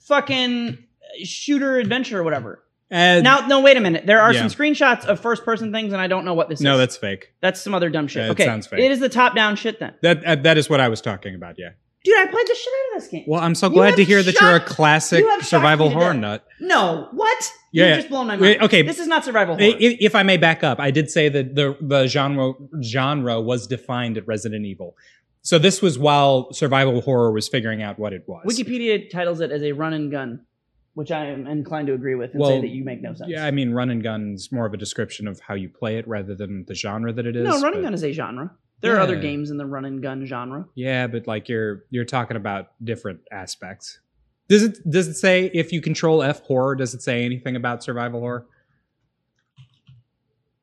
fucking shooter adventure or whatever. Uh, Now, no, wait a minute. There are Yeah. some screenshots of first-person things, and I don't know what this no, is. No, that's fake. that's some other dumb shit. Yeah, it okay, sounds fake. it is the top-down shit then. That uh, that is what I was talking about. Yeah. Dude, I played the shit out of this game. Well, I'm so glad to hear that you're a shocked- classic you have shocked survival me to horror death. nut. No, what? Yeah, you yeah. just blown my mind. Wait, okay. this is not survival I- horror. If, if I may back up, I did say that the the genre genre was defined at Resident Evil. So this was while survival horror was figuring out what it was. Wikipedia titles it as a run and gun, which I am inclined to agree with and say that you make no sense. Yeah, I mean, run and gun's more of a description of how you play it rather than the genre that it is. no, run and but- gun is a genre. There are other games in the run and gun genre. Yeah, but like you're you're talking about different aspects. Does it does it say if you control F horror? Does it say anything about survival horror?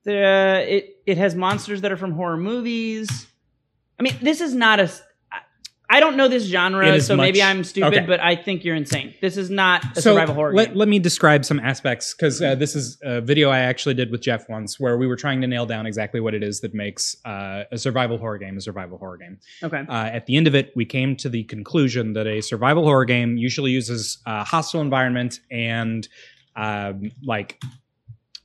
The it it has monsters that are from horror movies. I mean, this is not a. I- don't know this genre, so maybe I'm stupid, okay. but I think you're insane. This is not a so survival horror let, game. let me describe some aspects because uh, this is a video I actually did with Jeff once where we were trying to nail down exactly what it is that makes uh, a survival horror game a survival horror game. okay. Uh, at the end of it, we came to the conclusion that a survival horror game usually uses a hostile environment and um, like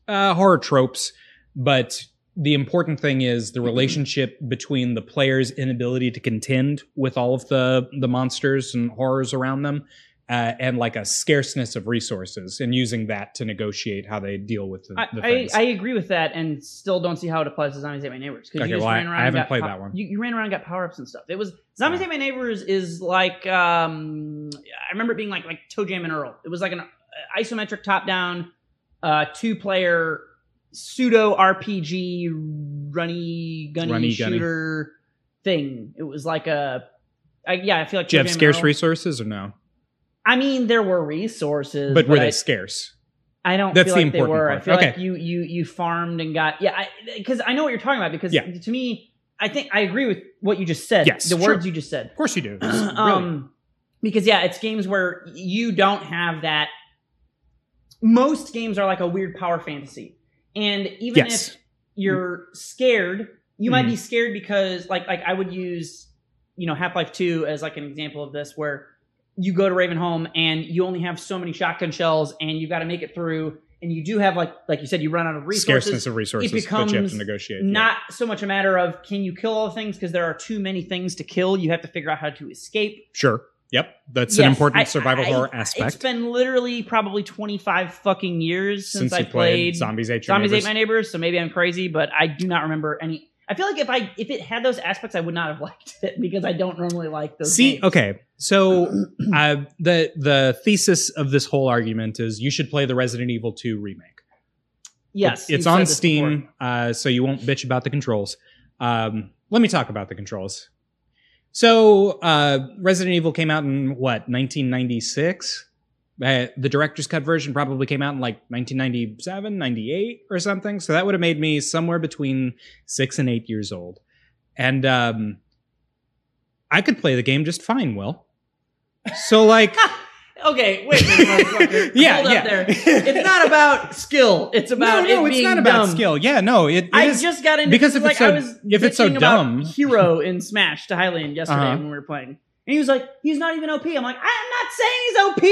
uh, horror tropes, but the important thing is the relationship between the player's inability to contend with all of the the monsters and horrors around them. Uh, and like a scarceness of resources, and using that to negotiate how they deal with the, I, the I, things. I agree with that, and still don't see how it applies to Zombies Ate My Neighbors. Okay, you well, I- ran around I haven't played pow- that one. You, you ran around and got power ups and stuff. It was Zombies Yeah. Ate My Neighbors is like um, I remember it being like like ToeJam and Earl. It was like an uh, isometric top down, uh, two player pseudo RPG runny gunny Runny gunny. shooter thing. It was like a. I, yeah, I feel like Do you have scarce resources or no? I mean, there were resources, But were I, they scarce? I don't That's feel the like they important were. I feel Okay. like you you you farmed and got yeah. Because I, know what you're talking about. Because Yeah. to me, I think I agree with what you just said. Yes, the sure. words you just said. Of course you do. Brilliant. um, because yeah, it's games where you don't have that. Most games are like a weird power fantasy, and even Yes. if you're scared, you might Mhm. be scared because like like I would use you know Half Life Two as like an example of this where you go to Ravenholm and you only have so many shotgun shells and you've got to make it through and you do have like like you said you run out of resources scarceness of resources that you have to negotiate. yeah. not so much a matter of can you kill all the things because there are too many things to kill you have to figure out how to escape sure. Yep, that's an important survival I- horror It's been literally probably 25 fucking years since, since i you played, Zombies Ate Your zombies Neighbors. ate my neighbors so maybe i'm crazy but i do not remember any i feel like if i if it had those aspects i would not have liked it because i don't normally like those See, games. okay, so uh, the the thesis of this whole argument is you should play the Resident Evil 2 remake. yes it's, it's on Steam, uh, so you won't bitch about the controls. Um, let me talk about the controls. So, uh, Resident Evil came out in what 1996. Uh, the director's cut version probably came out in like 1997, 98 or something. So that would have made me somewhere between six and eight years old. And um, I could play the game just fine, Will. So, like, okay wait minute, yeah, Hold up yeah. there it's not about skill it's about no, no, it it's not about dumb. skill. Yeah, no, it, it I is- just got into because if it's like so- I was if it's so dumb- Hero in Smash to Hylian yesterday Uh-huh. when we were playing, and he was like, "He's not even OP." I'm like, "I'm not saying he's OP.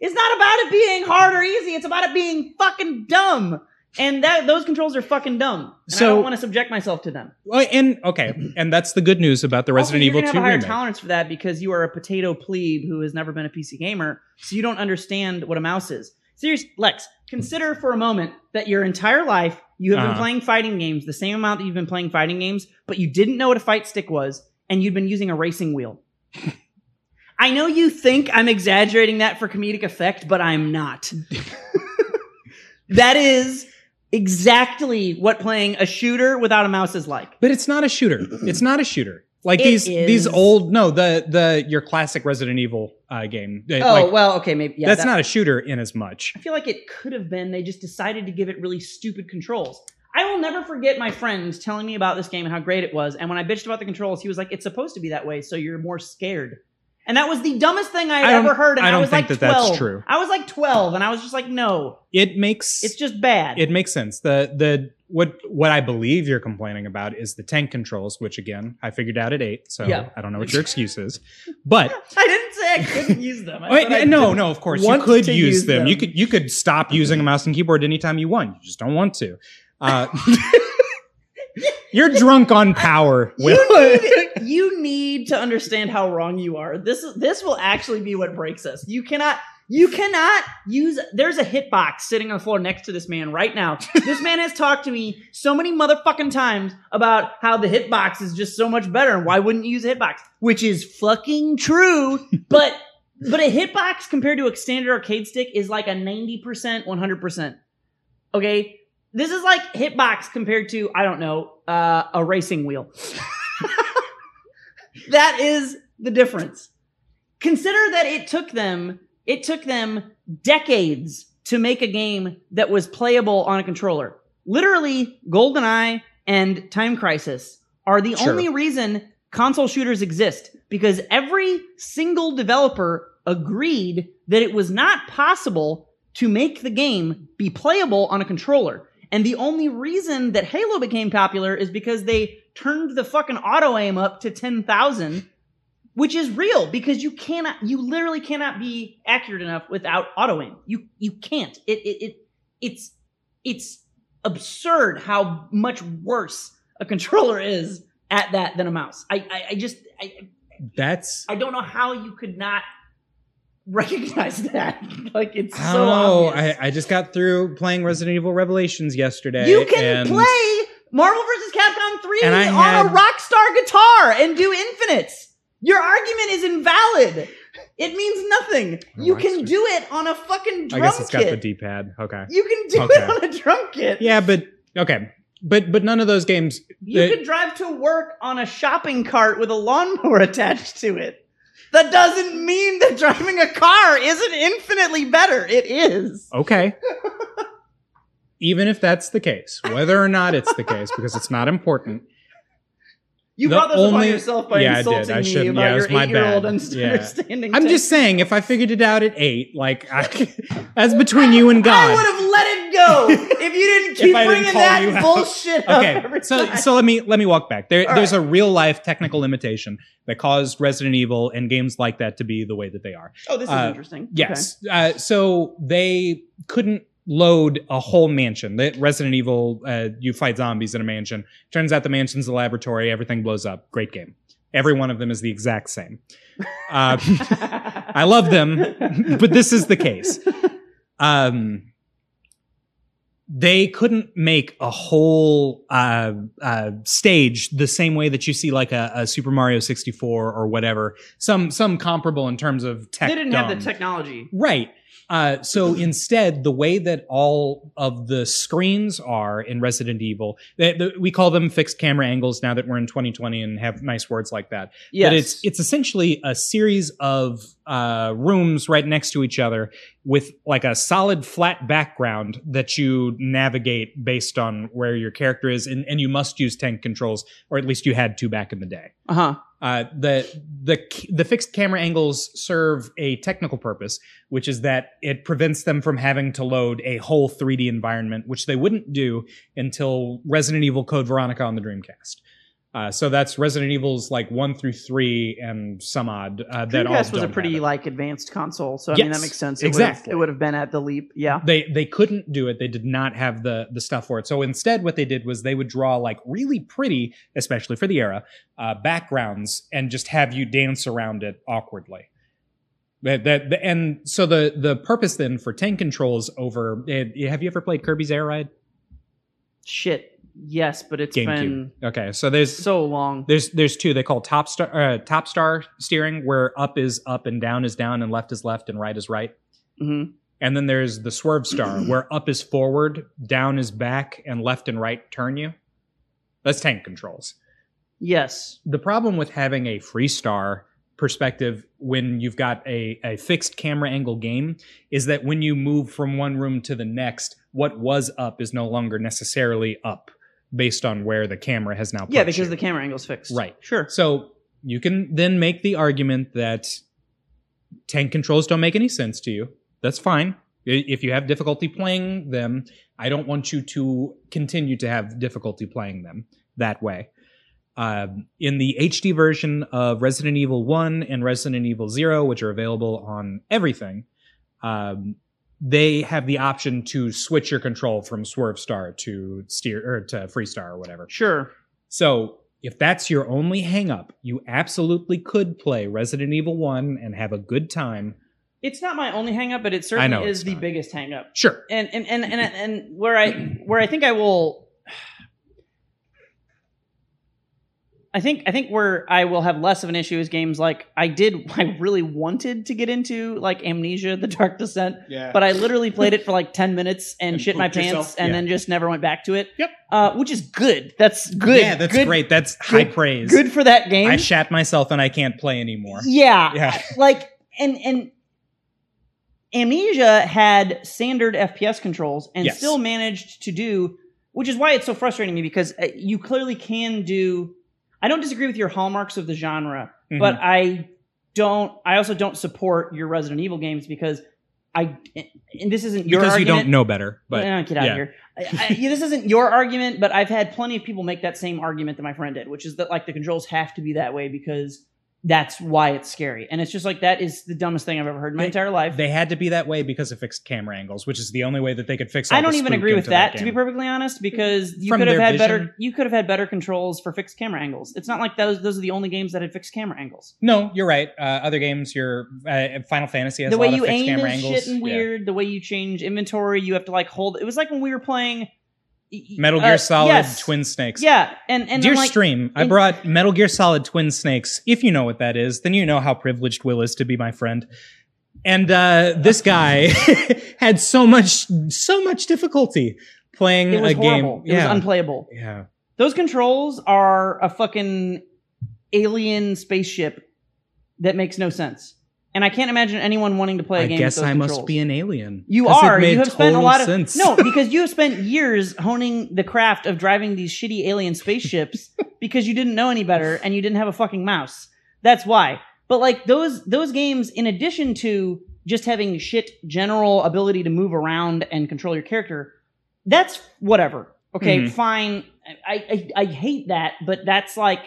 It's not about it being hard or easy. It's about it being fucking dumb. And that those controls are fucking dumb. And I don't want to subject myself to them. Well, and okay, and that's the good news about the Resident also, Evil you're 2 gonna have a higher remake. tolerance for that because you are a potato plebe who has never been a PC gamer, so you don't understand what a mouse is. Serious, Lex, consider for a moment that your entire life you have been Uh-huh. playing fighting games the same amount that you've been playing fighting games, but you didn't know what a fight stick was, and you'd been using a racing wheel. I know you think I'm exaggerating that for comedic effect, but I'm not. that is exactly what playing a shooter without a mouse is like. But it's not a shooter. It's not a shooter. Like It these is. these old no the the your classic Resident Evil uh, game. Oh like, well, okay, maybe yeah. that's that- not a shooter in as much. I feel like it could have been. They just decided to give it really stupid controls. I will never forget my friend telling me about this game and how great it was. And when I bitched about the controls, he was like, "It's supposed to be that way, so you're more scared." And that was the dumbest thing I had I ever heard. And I I, don't was think like that that's true. I was like 12, and I was just like, "No, It makes it's just bad." it makes sense. The the what what I believe you're complaining about is the tank controls, which again I figured out at eight, so Yeah. I don't know what your excuse is. But I didn't say I couldn't use them. I Wait, I no, no, of course you could use use them. You could you could stop using a mouse and keyboard anytime you want. You just don't want to. Uh, you're drunk on power. Will. You need, you need to understand how wrong you are. This is this will actually be what breaks us. You cannot you cannot use there's a hitbox sitting on the floor next to this man right now. this man has talked to me so many motherfucking times about how the hitbox is just so much better and why wouldn't you use a hitbox? Which is fucking true, but but a hitbox compared to a standard arcade stick is like a 90%, 100%. Okay? This is like hitbox compared to I don't know, uh, a racing wheel. that is the difference. Consider that it took them it took them decades to make a game that was playable on a controller. Literally, GoldenEye and Time Crisis are the Sure. only reason console shooters exist because every single developer agreed that it was not possible to make the game be playable on a controller. And the only reason that Halo became popular is because they turned the fucking auto aim up to 10,000, which is real because you cannot, you literally cannot be accurate enough without auto aim. You, you can't. It, it, it, it's, it's absurd how much worse a controller is at that than a mouse. I, I, I just, I, That's I don't know how you could not recognize that. like it's oh, I so don't know. obvious. I, I just got through playing Resident Evil Revelations yesterday. you can and play Marvel vs. Capcom 3 on had- a Rockstar guitar and do infinites. Your argument is invalid. It means nothing. You can do it on a fucking drum I guess it's got kit. the D-pad. Okay. you can do Okay. it on a drum kit. Yeah, but okay. But but none of those games. You they- could drive to work on a shopping cart with a lawnmower attached to it. That doesn't mean that driving a car isn't infinitely better. It is. Okay. Even if that's the case, whether or not it's the case, because it's not important. You brought this upon yourself by Yeah, I did. insulting I me shouldn't. about Yeah, your my eight-year-old bad. understanding. I'm just saying, if I figured it out at eight, like I, that's between you and God. I would have let it go if you didn't keep I didn't bringing that bullshit up okay so time. so let me let me walk back there there's right. a real life technical limitation that caused resident evil and games like that to be the way that they are oh, this is uh, interesting. yes uh, so they couldn't load a whole mansion. That resident evil uh, you fight zombies in a mansion. Turns out the mansion's a laboratory. Everything blows up. Great game. Every one of them is the exact same. Uh, i love them but this is the case. Um they couldn't make a whole uh, uh, stage the same way that you see like a, a Super Mario 64 or whatever, some some comparable in terms of tech. they didn't have the technology. Right. Uh, so instead, the way that all of the screens are in Resident Evil, they, the, we call them fixed camera angles now that we're in 2020 and have nice words like that. Yes, But it's it's essentially a series of uh, rooms right next to each other with like a solid flat background that you navigate based on where your character is, and, and you must use tank controls, or at least you had to back in the day. uh huh. Uh, the the the fixed camera angles serve a technical purpose, which is that it prevents them from having to load a whole 3D environment, which they wouldn't do until Resident Evil Code Veronica on the Dreamcast. Uh, so that's Resident Evil's like one through three and some odd. Uh, that all Dreamcast was a pretty like advanced console, so I mean that makes sense. It exactly. It would have been at the leap. Yeah. they they couldn't do it. They did not have the the stuff for it. So instead, what they did was they would draw like really pretty, especially for the era, uh, backgrounds and just have you dance around it awkwardly. That, that and so the the purpose then for tank controls over. eh, have you ever played Kirby's Air Ride? Shit. Yes, but it's GameCube. been Okay, so there's so long. There's there's two they call top star uh, top star steering where up is up and down is down and left is left and right is right. hmm And then there's the swerve star where up is forward, down is back, and left and right turn you. That's tank controls. Yes. The problem with having a free star perspective when you've got a, a fixed camera angle game is that when you move from one room to the next, what was up is no longer necessarily up based on where the camera has now Yeah, because you. the camera angle's fixed. Right. Sure. So you can then make the argument that tank controls don't make any sense to you. That's fine. If you have difficulty playing them, I don't want you to continue to have difficulty playing them that way. Um, in the HD version of Resident Evil 1 and Resident Evil 0, which are available on everything, um, they have the option to switch your control from Swerve Star to steer or to Free Star or whatever. Sure. So if that's your only hangup, you absolutely could play Resident Evil 1 and have a good time. It's not my only hang up, but it certainly is the not. biggest hang up. Sure. and and and and, and where I where I think I will I think I think where I will have less of an issue is games like I did I really wanted to get into like Amnesia the Dark Descent Yeah. but I literally played it for like 10 minutes and, And shit my pooped pants yourself? and Yeah. then just never went back to it. Yep. Uh, which is good. That's good. yeah, that's good, great. That's high good- praise. Good for that game. I shat myself and I can't play anymore. yeah. Yeah. like and and amnesia had standard fps controls and Yes. still managed to do which is why it's so frustrating me because uh, you clearly can do i don't disagree with your hallmarks of the genre Mhm. but i don't i also don't support your resident evil games because i and this isn't your because you don't know better. But Eh, get out yeah. of here. I, I, yeah, this isn't your argument, but I've had plenty of people make that same argument that my friend did, which is that like the controls have to be that way because that's why it's scary. And it's just like that is the dumbest thing I've ever heard in my They- entire life. they had to be that way because of fixed camera angles, which is the only way that they could fix. I don't even agree with into that, to be perfectly honest, because you From could have had better vision? you could have had better controls for fixed camera angles. It's not like those those are the only games that had fixed camera angles. No, you're right. Uh, other games, your uh, Final Fantasy has the a way lot you of fixed aim camera is angles. shit and Yeah. weird. The way you change inventory, you have to like hold. It was like when we were playing Metal uh, Gear Solid yes. Twin Snakes. Yeah, and and Dear like, stream, I brought Metal Gear Solid Twin Snakes. If you know what that is, then you know how privileged Will is to be my friend. And uh, this guy had so much, so much difficulty playing it was a horrible. game. It yeah, was unplayable. yeah. Those controls are a fucking alien spaceship that makes no sense. And I can't imagine anyone wanting to play a I game guess with those I controls. must be an alien. You are. You have spent a lot of sense. no, because you have spent years honing the craft of driving these shitty alien spaceships because you didn't know any better and you didn't have a fucking mouse. That's why. But like those those games, in addition to just having shit general ability to move around and control your character, that's whatever. Okay, Mhm. fine. I, I I hate that, but that's like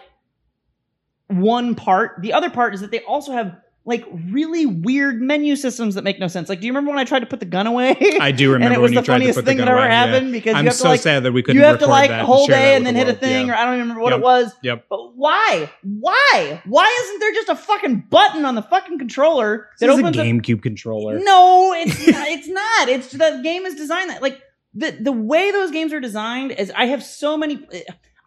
one part. The other part is that they also have like really weird menu systems that make no sense. Like, do you remember when I tried to put the gun away? I do remember and it was when you the tried to funniest put the thing gun that ever away, yeah. happened because I'm you have so to like sad that we couldn't. you have to like hold A and then the hit a thing, Yeah. or I don't even remember what Yep. it was. Yep. But why? Why? Why isn't there just a fucking button on the fucking controller that This is a opens up? GameCube controller. No, it's not, it's not. It's the game is designed that like the the way those games are designed is I have so many.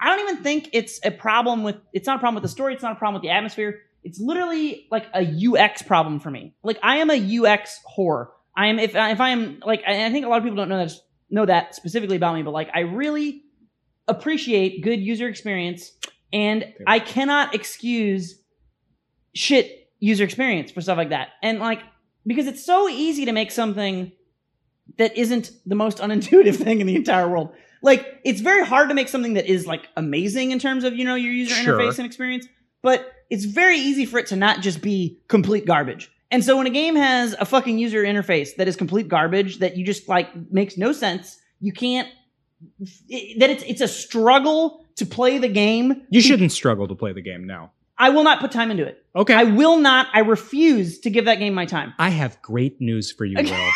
I don't even think it's a problem with. It's not a problem with the story. It's not a problem with the atmosphere. It's literally like a UX problem for me. Like I am a UX whore. I am if if I am like and I think a lot of people don't know that know that specifically about me, but like I really appreciate good user experience, and I cannot excuse shit user experience for stuff like that. And like because it's so easy to make something that isn't the most unintuitive thing in the entire world. Like it's very hard to make something that is like amazing in terms of, you know, your user Sure. interface and experience, but it's very easy for it to not just be complete garbage. And so when a game has a fucking user interface that is complete garbage that you just like makes no sense, you can't it, that it's it's a struggle to play the game, You shouldn't struggle to play the game now. I will not put time into it. Okay. I will not. I refuse to give that game my time. I have great news for you, Will.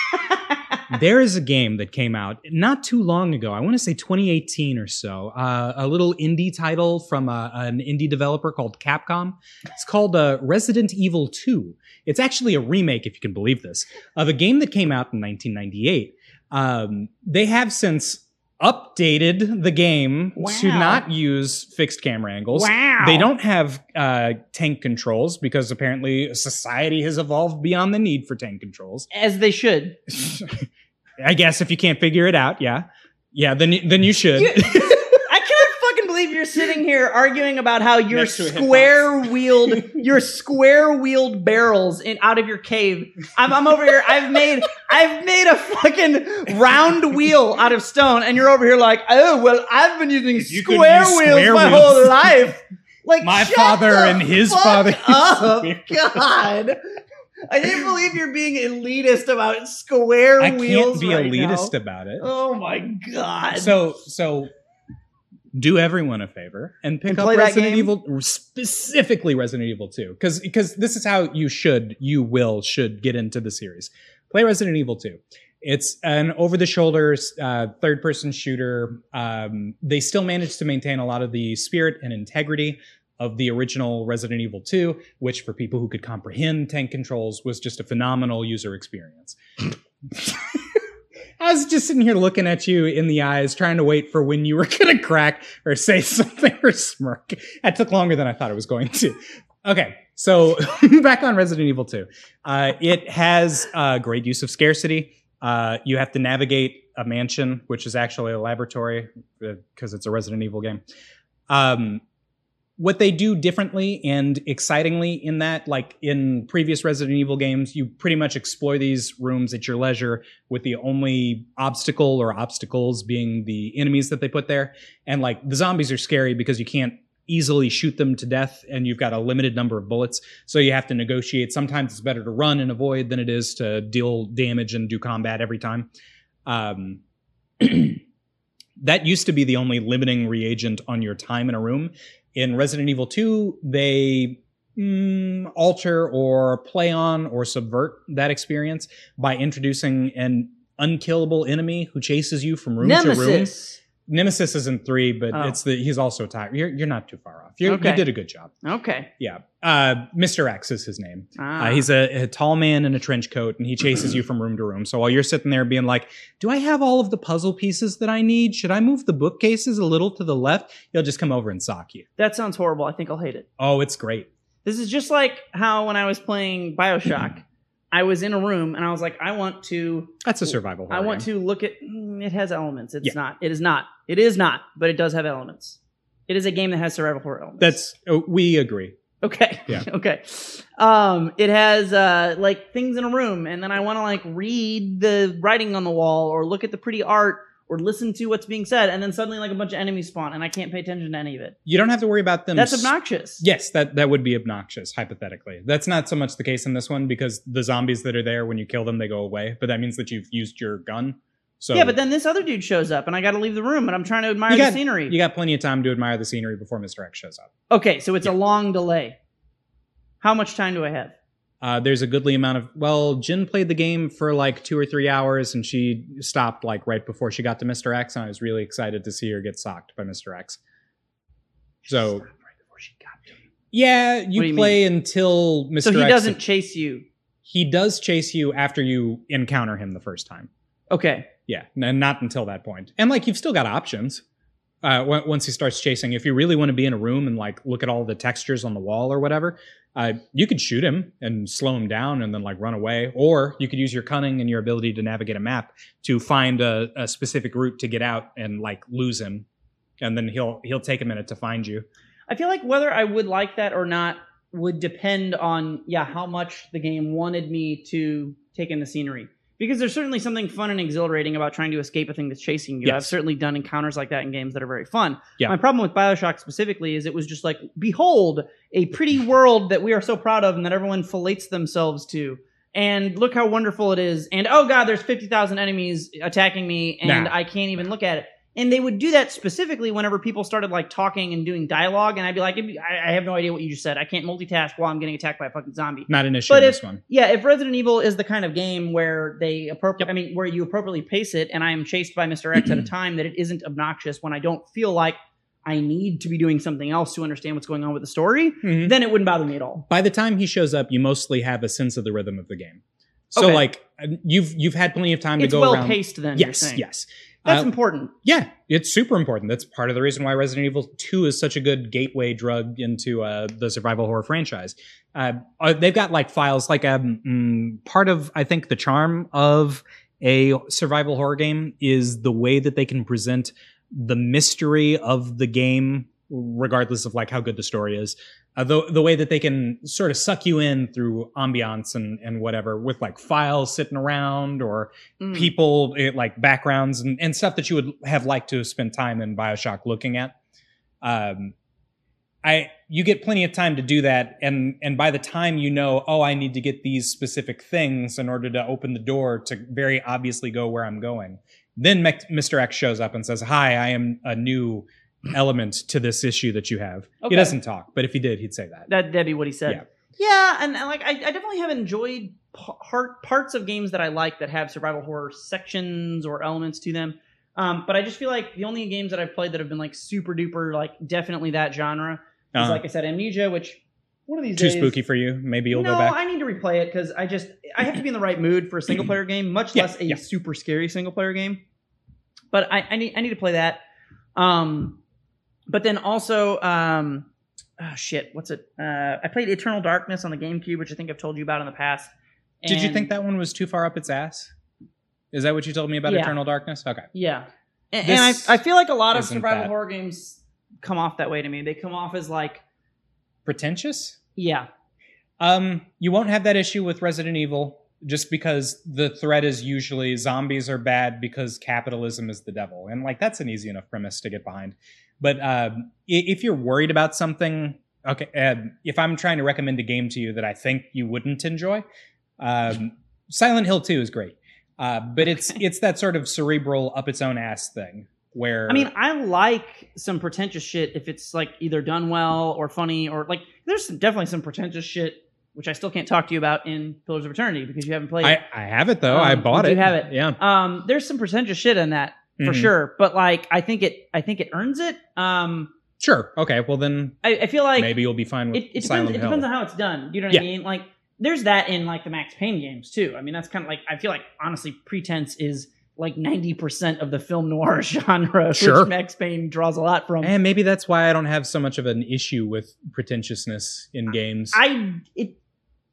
There is a game that came out not too long ago. I want to say 2018 or so. Uh, a little indie title from a, an indie developer called Capcom. It's called uh, Resident Evil 2. It's actually a remake, if you can believe this, of a game that came out in 1998. Um, they have since updated the game to not use fixed camera angles. wow. They don't have uh, tank controls because apparently society has evolved beyond the need for tank controls. as they should. I guess if you can't figure it out, yeah, yeah, then you- then you should. You- I cannot fucking believe you're sitting here arguing about how your Next to a hitbox. square wheeled your square wheeled barrels in out of your cave. I'm, I'm over here. I've made I've made a fucking round wheel out of stone, and you're over here like, oh well, I've been using square use wheels square my wheels. whole life. Like My father the and his father Up. God. I can't believe you're being elitist about square I wheels. I can't be right elitist now. about it. Oh my god. So so do everyone a favor and pick And up Resident? Evil specifically Resident Evil 2 cuz because this is how you should you will should get into the series. Play Resident Evil 2. It's an over the shoulder uh, third person shooter. Um, they still managed to maintain a lot of the spirit and integrity of the original Resident Evil 2, which for people who could comprehend tank controls was just a phenomenal user experience. I was just sitting here looking at you in the eyes, trying to wait for when you were going to crack or say something or smirk. That took longer than I thought it was going to. Okay, so back on Resident Evil 2. Uh, it has uh, great use of scarcity. Uh, you have to navigate a mansion, which is actually a laboratory because it's a Resident Evil game. Um, what they do differently and excitingly in that, like in previous Resident Evil games, you pretty much explore these rooms at your leisure with the only obstacle or obstacles being the enemies that they put there. And like the zombies are scary because you can't easily shoot them to death and you've got a limited number of bullets. So you have to negotiate. Sometimes it's better to run and avoid than it is to deal damage and do combat every time. Um, that used to be the only limiting reagent on your time in a room. In Resident Evil 2, they mm, alter or play on or subvert that experience by introducing an unkillable enemy who chases you from room to room. Nemesis. Is in three, but Oh. it's the he's also tired. You're you're not too far off. Okay. You did a good job. Okay. Yeah. Uh, Mr. X is his name. Ah. Uh, he's a, a tall man in a trench coat, and he chases you from room to room. So while you're sitting there being like, "Do I have all of the puzzle pieces that I need? Should I move the bookcases a little to the left?" He'll just come over and sock you. that sounds horrible. I think I'll hate it. Oh, it's great. This is just like how when I was playing Bioshock, I was in a room and I was like, I want to, That's a survival. I want game. to look at. mm, It has elements. It's Yeah. not. It is not. It is not. But it does have elements. It is a game that has survival horror elements. That's oh, we agree. Okay. Yeah. okay. Um, it has uh like things in a room, and then I want to like read the writing on the wall, or look at the pretty art, or listen to what's being said, and then suddenly like a bunch of enemies spawn, and I can't pay attention to any of it. You don't have to worry about them. That's obnoxious. Yes, that that would be obnoxious hypothetically. That's not so much the case in this one because the zombies that are there when you kill them they go away, but that means that you've used your gun. So yeah, but then this other dude shows up, and I got to leave the room, and I'm trying to admire You the scenery. you got plenty of time to admire the scenery before Mr. X shows up. okay, so it's Yeah. a long delay. How much time do I have? Uh, there's a goodly amount of well, Jin played the game for like two or three hours, and she stopped like right before she got to Mr. X, and I was really excited to see her get socked by Mr. X. So yeah, you, you play until Mr. So he X. doesn't chase you. He does chase you after you encounter him the first time. Okay. Yeah, and not until that point. And like you've still got options. Uh, on- once he starts chasing, if you really want to be in a room and like look at all the textures on the wall or whatever, uh, you could shoot him and slow him down and then like run away, or you could use your cunning and your ability to navigate a map to find a, a specific route to get out and like lose him, and then he'll he'll take a minute to find you. I feel like whether I would like that or not would depend on yeah how much the game wanted me to take in the scenery. Because there's certainly something fun and exhilarating about trying to escape a thing that's chasing you. Yes. I've certainly done encounters like that in games that are very fun. Yeah. My problem with Bioshock specifically is it was just like, behold, a pretty world that we are so proud of and that everyone fillets themselves to. And look how wonderful it is. And oh god, there's 50,000 enemies attacking me and Nah. I can't even look at it. And they would do that specifically whenever people started like talking and doing dialogue, and I'd be like, I, I have no idea what you just said. I can't multitask while I'm getting attacked by a fucking zombie. Not an issue But if- this one. Yeah, if Resident Evil is the kind of game where they appropriate, I mean, where you appropriately pace it, and I am chased by Mr. X at a time that it isn't obnoxious when I don't feel like I need to be doing something else to understand what's going on with the story, Mhm. then it wouldn't bother me at all. By the time he shows up, you mostly have a sense of the rhythm of the game. So Okay. like you've you've had plenty of time It's to go well around. paced then. you're Yes, yes. That's Uh, important. Yeah, it's super important. That's part of the reason why Resident Evil 2 is such a good gateway drug into uh, the survival horror franchise. Uh, uh, they've got like files, like um, mm, part of, I think, the charm of a survival horror game is the way that they can present the mystery of the game, regardless of like how good the story is. Uh, the, the way that they can sort of suck you in through ambiance and, and whatever with like files sitting around or Mm. people eh, like backgrounds and, and stuff that you would have liked to spend time in bioshock looking at um i you get plenty of time to do that and and by the time you know oh i need to get these specific things in order to open the door to very obviously go where i'm going then mr x shows up and says hi i am a new element to this issue that you have Okay. he doesn't talk but if he did he'd say that That that'd be what he said. Yeah. Yeah, and, and, like I, I definitely have enjoyed part, parts of games that I like that have survival horror sections or elements to them. Um, but I just feel like the only games that I've played that have been like super duper like definitely that genre is Uh-huh. like I said Amnesia, which one of these too days spooky for you maybe you'll no, go back I need to replay it because I just I have to be in the right mood for a single player game, much Yeah, less a yeah. super scary single player game. But I, I need I need to play that. Um, but then also um, oh shit, what's it? Uh, I played Eternal Darkness on the GameCube, which I think I've told you about in the past. did you think that one was too far up its ass is that what you told me about Yeah. eternal darkness okay Yeah, and, and I I feel like a lot of survival horror games come off that way to me. They come off as like pretentious yeah, Um, you won't have that issue with Resident Evil just because the threat is usually zombies are bad because capitalism is the devil, and like that's an easy enough premise to get behind. But um, i- if you're worried about something, okay, um, if I'm trying to recommend a game to you that I think you wouldn't enjoy, um, Silent Hill 2 is great, uh, but it's it's that sort of cerebral up its own ass thing where I mean, I like some pretentious shit if it's like either done well or funny or like there's definitely some pretentious shit which I still can't talk to you about in Pillars of Eternity because you haven't played. I, it. I have it though. I Um, bought you it. You have it. Yeah. Um, there's some pretentious shit in that for Mhm. sure, but like I think it, I think it earns it. Um, Sure. Okay. Well then, I, I feel like maybe you'll be fine with it, it depends. It depends on how it's done. You know what I mean? Like there's that in like the Max Payne games too. I mean, that's kind of like I feel like honestly, pretense is like 90% of the film noir genre, Sure. which Max Payne draws a lot from. And maybe that's why I don't have so much of an issue with pretentiousness in games. I it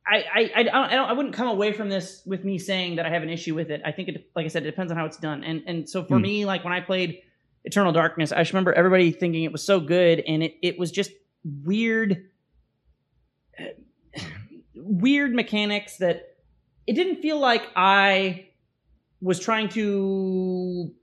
I I I don't, I don't I wouldn't come away from this with me saying that I have an issue with it. I think it like I said it depends on how it's done. And and so for Hmm. me like when I played Eternal Darkness, I just remember everybody thinking it was so good and it it was just weird weird mechanics that it didn't feel like I was trying to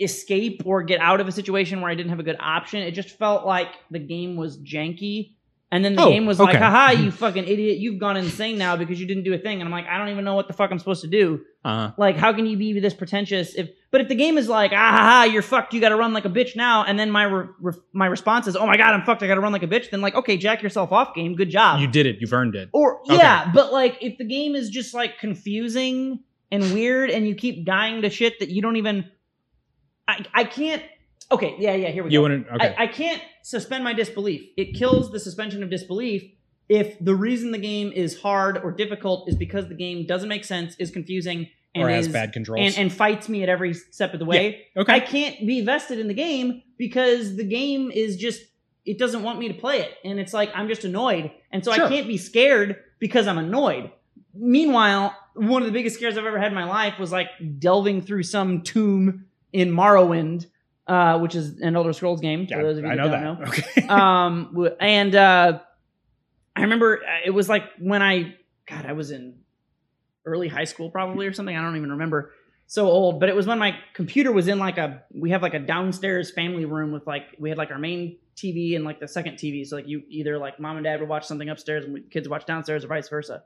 escape or get out of a situation where I didn't have a good option. It just felt like the game was janky. And then the Oh, game was like, okay. haha, you fucking idiot, you've gone insane now because you didn't do a thing. And I'm like, I don't even know what the fuck I'm supposed to do. uh, Like, how can you be this pretentious if but if the game is like, ah ha, ha, you're fucked, you gotta run like a bitch now, and then my re- re- my response is, Oh my god, I'm fucked, I gotta run like a bitch, then like, okay, jack yourself off, game, good job. you did it. You've earned it. Or Okay. yeah, but like if the game is just like confusing and weird and you keep dying to shit that you don't even I I can't Okay, yeah, yeah, here we You go. wouldn't. Okay. I, I can't suspend my disbelief. It kills the suspension of disbelief if the reason the game is hard or difficult is because the game doesn't make sense, is confusing, and or has is bad controls. and, and fights me at every step of the way. okay. I can't be vested in the game because the game is just it doesn't want me to play it and it's like I'm just annoyed and so Sure. I can't be scared because I'm annoyed. Meanwhile, one of the biggest scares I've ever had in my life was like delving through some tomb in Morrowind, uh, which is an Elder Scrolls game. For Yeah, those of you I know don't that. know Okay. um and uh i remember uh, it was like when i god i was in early high school probably or something i don't even remember so old but it was when my computer was in like a we have like a downstairs family room with like we had like our main tv and like the second tv so like you either like mom and dad would watch something upstairs and we, kids watch downstairs or vice versa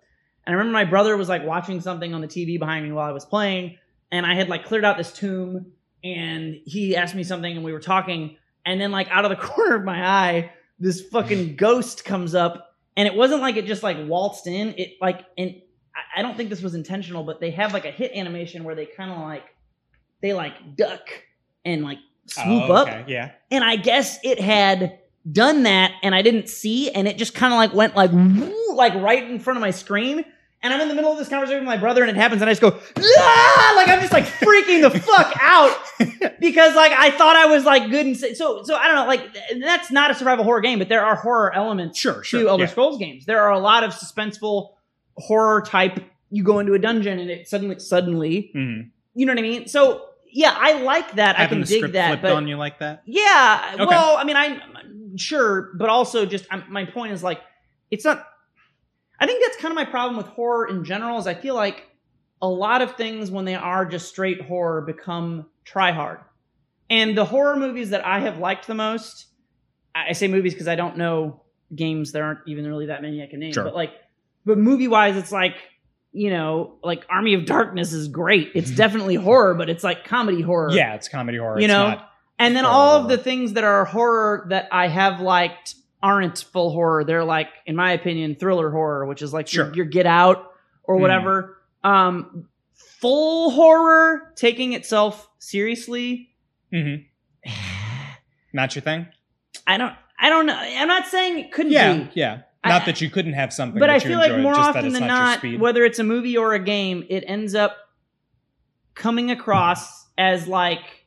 and i remember my brother was like watching something on the tv behind me while i was playing and i had like cleared out this tomb and he asked me something, and we were talking, and then like out of the corner of my eye, this fucking ghost comes up, and it wasn't like it just like waltzed in. It like and I- don't think this was intentional, but they have like a hit animation where they kind of like they like duck and like swoop Oh, up, Yeah. and I guess it had done that, and I didn't see, and it just kind of like went like woo, like right in front of my screen. And I'm in the middle of this conversation with my brother, and it happens, and I just go, ah! like I'm just like freaking the fuck out because like I thought I was like good and sa- so so I don't know, like th- that's not a survival horror game, but there are horror elements Sure, to sure. Elder yeah. Scrolls games. There are a lot of suspenseful horror type. You go into a dungeon, and it suddenly suddenly, Mhm. you know what I mean? So yeah, I like that. I can dig that, flipped but on you like that. yeah. Okay. Well, I mean, I'm I'm sure, but also just I'm, my point is like, it's not. I think that's kind of my problem with horror in general. Is I feel like a lot of things when they are just straight horror become try hard, and the horror movies that I have liked the most. I say movies because I don't know games. There aren't even really that many I can name. Sure. But like, but movie wise, it's like you know, like Army of Darkness is great. It's mm-hmm. definitely horror, but it's like comedy horror. Yeah, it's comedy horror. You know, And then horror all of the things that are horror that I have liked aren't full horror. They're like, in my opinion, thriller horror, which is like your, Sure. your Get Out or Mm. whatever. Um, full horror, taking itself seriously. Mm-hmm. not your thing. I don't. I don't know. I'm not saying it couldn't Yeah, be, yeah. I- Not that you couldn't have something, but that I you feel like more often than not, not, whether it's a movie or a game, it ends up coming across as like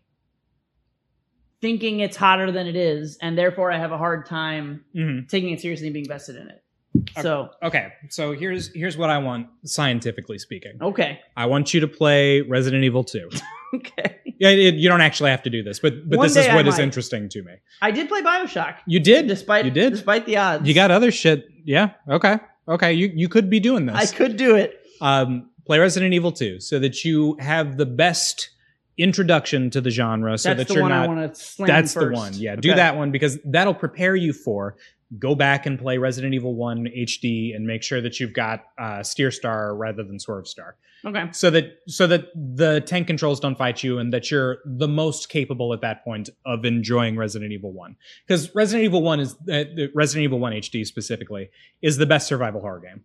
thinking it's hotter than it is, and therefore I have a hard time Mhm. taking it seriously and being vested in it. Okay. So Okay, so here's here's what I want, scientifically speaking. okay, I want you to play Resident Evil 2. okay. Yeah, it, you don't actually have to do this, but but One this is what is interesting to me. I did play Bioshock, You did, despite you did. despite the odds. you got other shit. Yeah, okay, okay. You you could be doing this. I could do it. um, play Resident Evil 2 so that you have the best introduction to the genre, so That's that the you're the one I not. want to slam. That's the one. Yeah, do Okay. that one because that'll prepare you for go back and play Resident Evil 1 HD and make sure that you've got uh, Steer Star rather than Swerve Star. Okay. so that so that the tank controls don't fight you and that you're the most capable at that point of enjoying Resident Evil 1 because Resident Evil 1 is uh, the- Resident Evil 1 HD specifically is the best survival horror game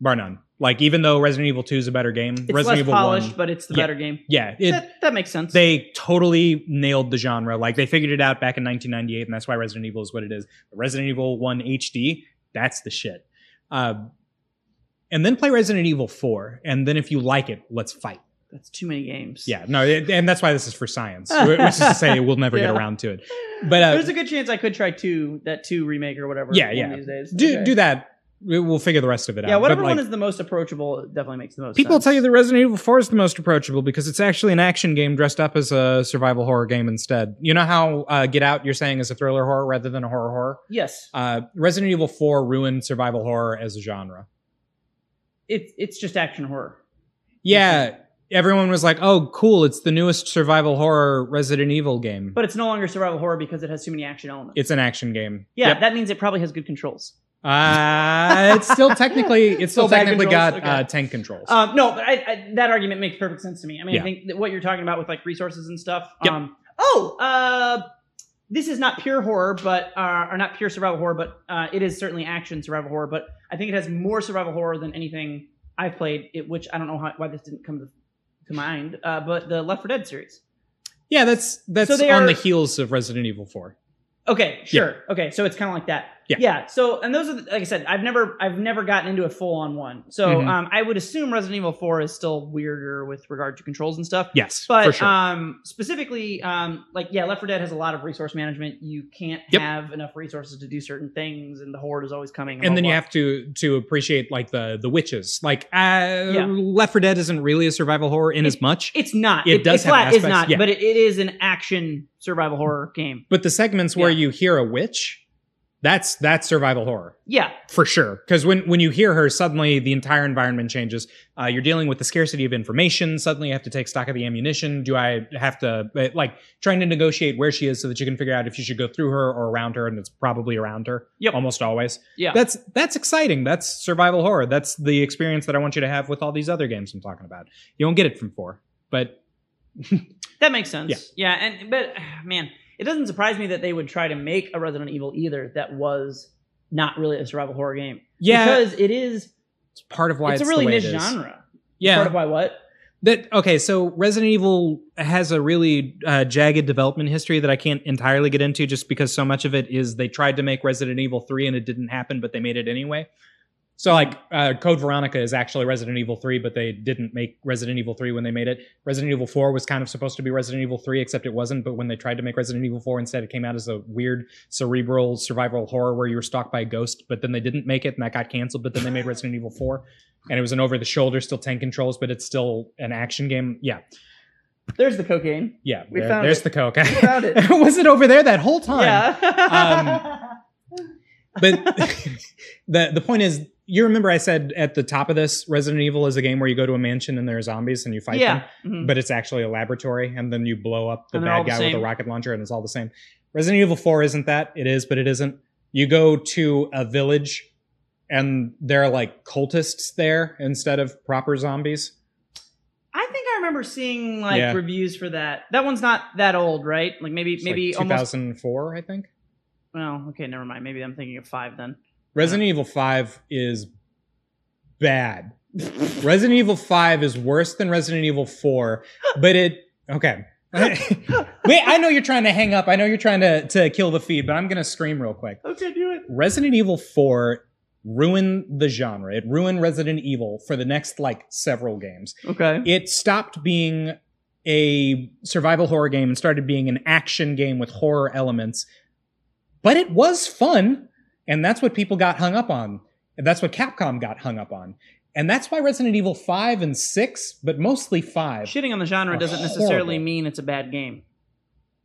bar none like even though Resident Evil 2 is a better game It's Resident less Evil polished, 1 but it's the Yeah. better game. yeah it that, that makes sense. they totally nailed the genre like they figured it out back in 1998 and that's why Resident Evil is what it is but Resident Evil 1 HD that's the shit uh, and then play Resident Evil 4 and then if you like it let's fight That's too many games. yeah, no, it, and that's why this is for science, which is to say we'll never get around to it. But uh, There's a good chance I could try two, that two remake or whatever. Yeah, yeah. of These days. do Okay. do that. We- We'll figure the rest of it out. Yeah, whatever But, like, one is the most approachable definitely makes the most People sense. tell you that Resident Evil 4 is the most approachable because it's actually an action game dressed up as a survival horror game instead. You know how uh, Get Out you're saying is a thriller horror rather than a horror horror? Yes. Uh, Resident Evil 4 ruined survival horror as a genre. It's it's just action horror. Yeah, everyone was like, "Oh, cool! It's the newest survival horror Resident Evil game." But it's no longer survival horror because it has too many action elements. it's an action game. yeah, Yep. that means it probably has good controls. Uh, it's still technically it's still Still technically got Okay. uh, tank controls. Um, no, but I, I, that argument makes perfect sense to me. I mean, Yeah. I think that what you're talking about with like resources and stuff. Yep. Um, oh, uh, this is not pure horror, but uh, or not pure survival horror, but uh, it is certainly action survival horror. But I think it has more survival horror than anything I've played. It, which I don't know how, why this didn't come to, to mind. Uh, but the Left 4 Dead series. yeah, that's that's So on are- the heels of Resident Evil 4. Okay, sure. Okay, so it's kind of like that. Yeah. Yeah. So, and those are the, like I said, I've never, I've never gotten into a full on one. So, Mhm. um, I would assume Resident Evil Four is still weirder with regard to controls and stuff. Yes, But sure. um, specifically, um, like yeah, Left 4 Dead has a lot of resource management. You can't Yep. have enough resources to do certain things, and the horde is always coming. and then you have to to appreciate like the the witches. Like uh, Yeah. Left 4 Dead isn't really a survival horror in as much, It's not. It does it's have flat is aspects, not, yeah. but it, it is an action survival horror game. but the segments where Yeah. you hear a witch, that's that's survival horror. Yeah, for sure because when when you hear her suddenly the entire environment changes uh, you're dealing with the scarcity of information suddenly you have to take stock of the ammunition do i have to uh, like trying to negotiate where she is so that you can figure out if you should go through her or around her and it's probably around her Yep. almost always yeah. that's that's exciting that's survival horror that's the experience that i want you to have with all these other games i'm talking about you won't get it from four but That makes sense. Yeah. Yeah, and but man, it doesn't surprise me that they would try to make a Resident Evil either that was not really a survival horror game. Yeah, because it is. it's part of why it's it's, a really niche genre. Yeah, Part of why what? that okay so resident evil has a really uh, jagged development history that i can't entirely get into just because so much of it is they tried to make resident evil 3 and it didn't happen but they made it anyway so like uh, code veronica is actually resident evil 3 but they didn't make resident evil 3 when they made it resident evil 4 was kind of supposed to be resident evil 3 except it wasn't but when they tried to make resident evil 4 instead it came out as a weird cerebral survival horror where you were stalked by a ghost but then they didn't make it and that got canceled but then they made resident evil 4 and it was an over the shoulder still tank controls but it's still an action game yeah There's the cocaine. yeah, We there- found there's it. the coke. We found it. was it over there that whole time? Yeah. But the the point is, you remember I said at the top of this, Resident Evil is a game where you go to a mansion and there are zombies and you fight yeah. them, Mhm. but it's actually a laboratory and then you blow up the And bad the guy with a rocket launcher and it's all the same. Resident Evil 4 isn't that. It is, but it isn't. You go to a village and there are like cultists there instead of proper zombies. I think I remember seeing like Yeah. reviews for that. That one's not that old, right? Like maybe It's maybe like almost. 2004, I think. Well, okay, never mind. Maybe I'm thinking of five then. Resident Evil 5 is bad. Resident Evil 5 is worse than Resident Evil 4, but it okay. Wait, I know you're trying to hang up. I know you're trying to, to kill the feed, but I'm gonna scream real quick. okay, do it. Resident Evil 4 ruined the genre. It ruined Resident Evil for the next like several games. Okay. It stopped being a survival horror game and started being an action game with horror elements. But it was fun, and that's what people got hung up on. And that's what Capcom got hung up on. And that's why Resident Evil 5 and 6, but mostly 5. Shitting on the genre doesn't necessarily horrible. mean it's a bad game.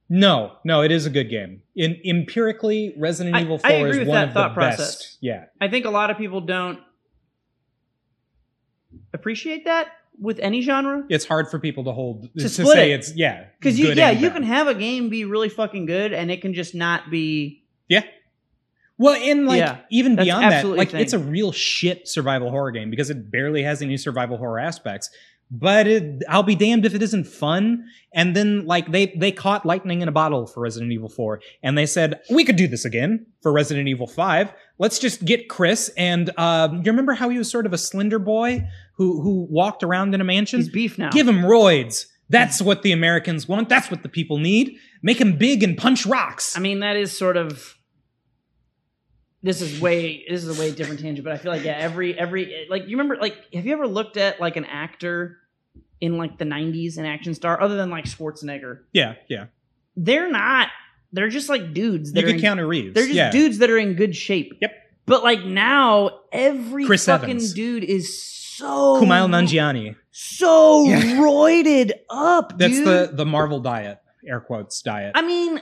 No, no, it is a good game. In empirically, Resident I- Evil 4 I agree is with one that of thought the process. best. Yeah. I think a lot of people don't appreciate that with any genre. It's hard for people to hold to, split say it. it's yeah. Because you, yeah, you can have a game be really fucking good, and it can just not be. Well, and like Yeah, even beyond that, like it's a real shit survival horror game because it barely has any survival horror aspects. But it, I'll be damned if it isn't fun. And then like they they caught lightning in a bottle for Resident Evil 4, and they said we could do this again for Resident Evil 5. Let's just get Chris and um, you remember how he was sort of a slender boy who who walked around in a mansion. He's beef now. Give him roids. That's what the Americans want. That's what the people need. Make him big and punch rocks. I mean, that is sort of. This is way. This is a way different tangent, but I feel like yeah, every every like you remember like have you ever looked at like an actor in like the '90s, an action star, other than like Schwarzenegger? yeah, yeah. They're not. They're just like dudes. That You could in- counter Reeves. They're just yeah. dudes that are in good shape. Yep. But like now, every Chris fucking Evans. dude is so Kumail Nanjiani. so Yeah. roided up. That's dude. the the Marvel diet, air quotes diet. I mean,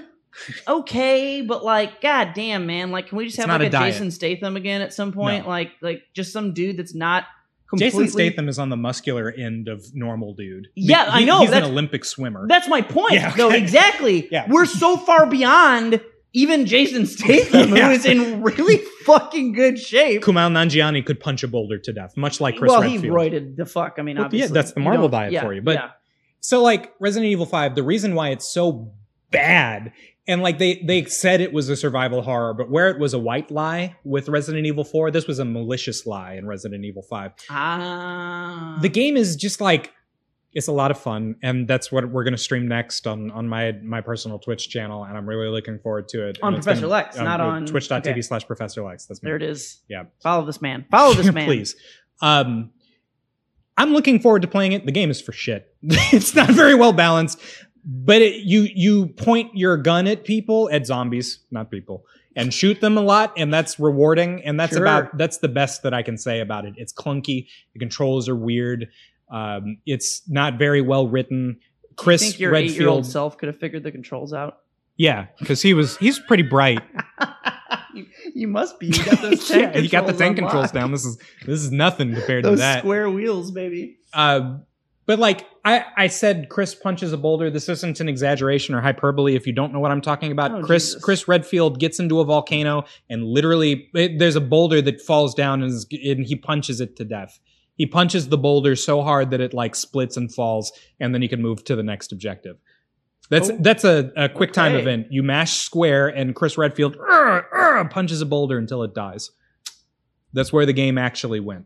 okay, but like, god damn, man, like, can we just have like a a. Jason Statham again at some point? No. Like, like just some dude that's not completely. Jason Statham is on the muscular end of normal dude. Yeah, I know, He's an Olympic swimmer. That's my point. Yeah, though. okay. exactly. Yeah. we're so far beyond even Jason Statham, Yeah. who is in really fucking good shape. Kumail Nanjiani could punch a boulder to death, much like Chris well, Redfield. he roided the fuck. I mean, Well, yeah, that's the You Marvel diet yeah, for you, but-. So like Resident Evil 5, the reason why it's so bad and like they they said it was a survival horror, but where it was a white lie with Resident Evil 4, this was a malicious lie in Resident Evil 5. ah, the game is just like it's a lot of fun and that's what we're going to stream next on on my my personal twitch channel and i'm really looking forward to it On And Professor gonna- Lex, not on- twitch.tv okay. slash professor lex that's me there it is. Yeah. follow this man. Follow this man. please um i'm looking forward to playing it the game is for shit it's not very well balanced but it, you you point your gun at people at zombies not people and shoot them a lot and that's rewarding and that's Sure. about that's the best that i can say about it it's clunky the controls are weird um, it's not very well written chris think your eight-year-old redfield self could have figured the controls out? yeah because he was he's pretty bright you, you must be. You got those tank yeah, he got the tank on controls down this is this is nothing compared to that square wheels, baby. Uh, but like I, I said, Chris punches a boulder. This isn't an exaggeration or hyperbole. If you don't know what I'm talking about, Oh, Chris Jesus. Chris Redfield gets into a volcano and literally it, there's a boulder that falls down and, is, and he punches it to death. He punches the boulder so hard that it like splits and falls, and then he can move to the next objective. That's Oh. that's a, a quick time Okay. event. You mash square, and Chris Redfield "Arr, arr," punches a boulder until it dies. That's where the game actually went.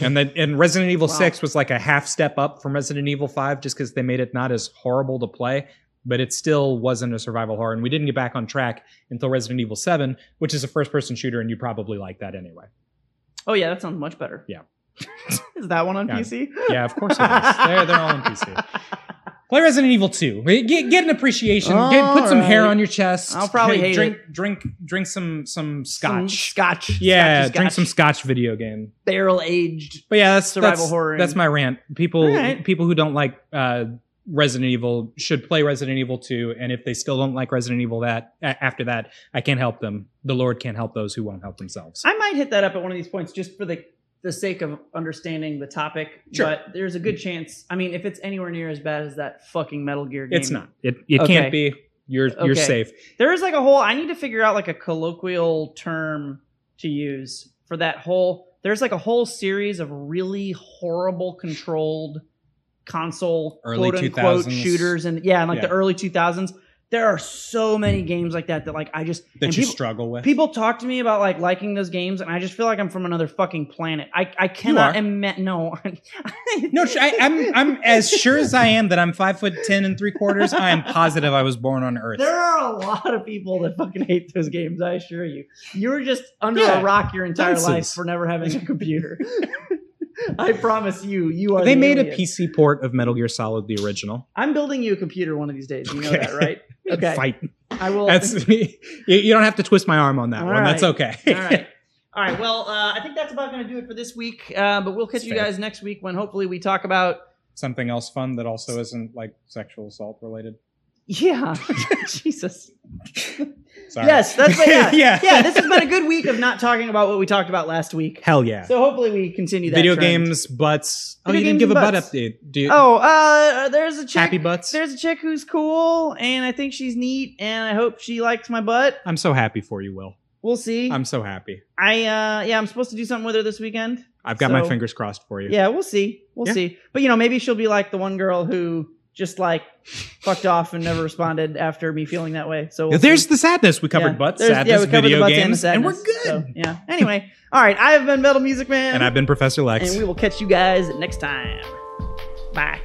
And then and Resident Evil Wow. 6 was like a half step up from Resident Evil 5 just because they made it not as horrible to play, but it still wasn't a survival horror. And we didn't get back on track until Resident Evil 7, which is a first person shooter, and you probably like that anyway. Oh yeah, that sounds much better. Yeah. is that one on Yeah. PC? Yeah, of course it is. they're, they're all on PC. Play Resident Evil 2. Get, get an appreciation. Get, put some hair on your chest. I'll probably hate drink drink drink some some Some scotch. Scotch. yeah, Scotchy drink some scotch. scotch video game. barrel aged. But yeah, that's Survival that's, horror That's my rant. People people who don't like uh, Resident Evil should play Resident Evil 2, and if they still don't like Resident Evil that a- after that, I can't help them. The Lord can't help those who won't help themselves. I might hit that up at one of these points just for the the sake of understanding the topic. Sure. But there's a good chance. I mean, if it's anywhere near as bad as that fucking Metal Gear game, it's not. It it Okay. can't be. You're you're Okay. safe. There is like a whole. I need to figure out like a colloquial term to use for that whole. There's like a whole series of really horrible controlled console Early quote unquote 2000s. shooters and yeah, in like Yeah. the early 2000s. There are so many games like that that like I just That you people, struggle with. people talk to me about like liking those games and I just feel like I'm from another fucking planet. I I cannot imagine. No, No, I, I'm I'm as sure as I am that I'm five foot ten and three quarters. I am positive I was born on Earth. There are a lot of people that fucking hate those games. I assure you. You were just under Yeah, a rock your entire life for never having a computer. I promise you, you are. They the made a. PC port of Metal Gear Solid, the original. I'm building you a computer one of these days. You know Okay. that, right? Okay. Fight. I will. That's you, you don't have to twist my arm on that All one. That's okay. All right. All right. Well, uh, I think that's about going to do it for this week. Uh, but we'll catch That's you fair. guys next week when hopefully we talk about. Something else fun that also isn't like sexual assault related. Yeah. Jesus. Sorry. Yes. That's yeah. yeah. yeah. This has been a good week of not talking about what we talked about last week. Hell yeah. So hopefully we continue that. Video trend. games, butts. Oh, Video you didn't give a butt update. Do you, Oh, uh, there's a chick. happy butts. There's a chick who's cool, and I think she's neat, and I hope she likes my butt. I'm so happy for you, Will. We'll see. I'm so happy. I uh, yeah, I'm supposed to do something with her this weekend. I've got my fingers crossed for you. Yeah, we'll see. We'll Yeah. see. But you know, maybe she'll be like the one girl who just like fucked off and never responded after me feeling that way. So we'll There's see. the sadness. We covered Yeah. butts, sadness, yeah, we covered video the butts games, and, the sadness, and we're good. So, yeah. Anyway, all right. I have been Metal Music Man, and I've been Professor Lex. and we will catch you guys next time. Bye.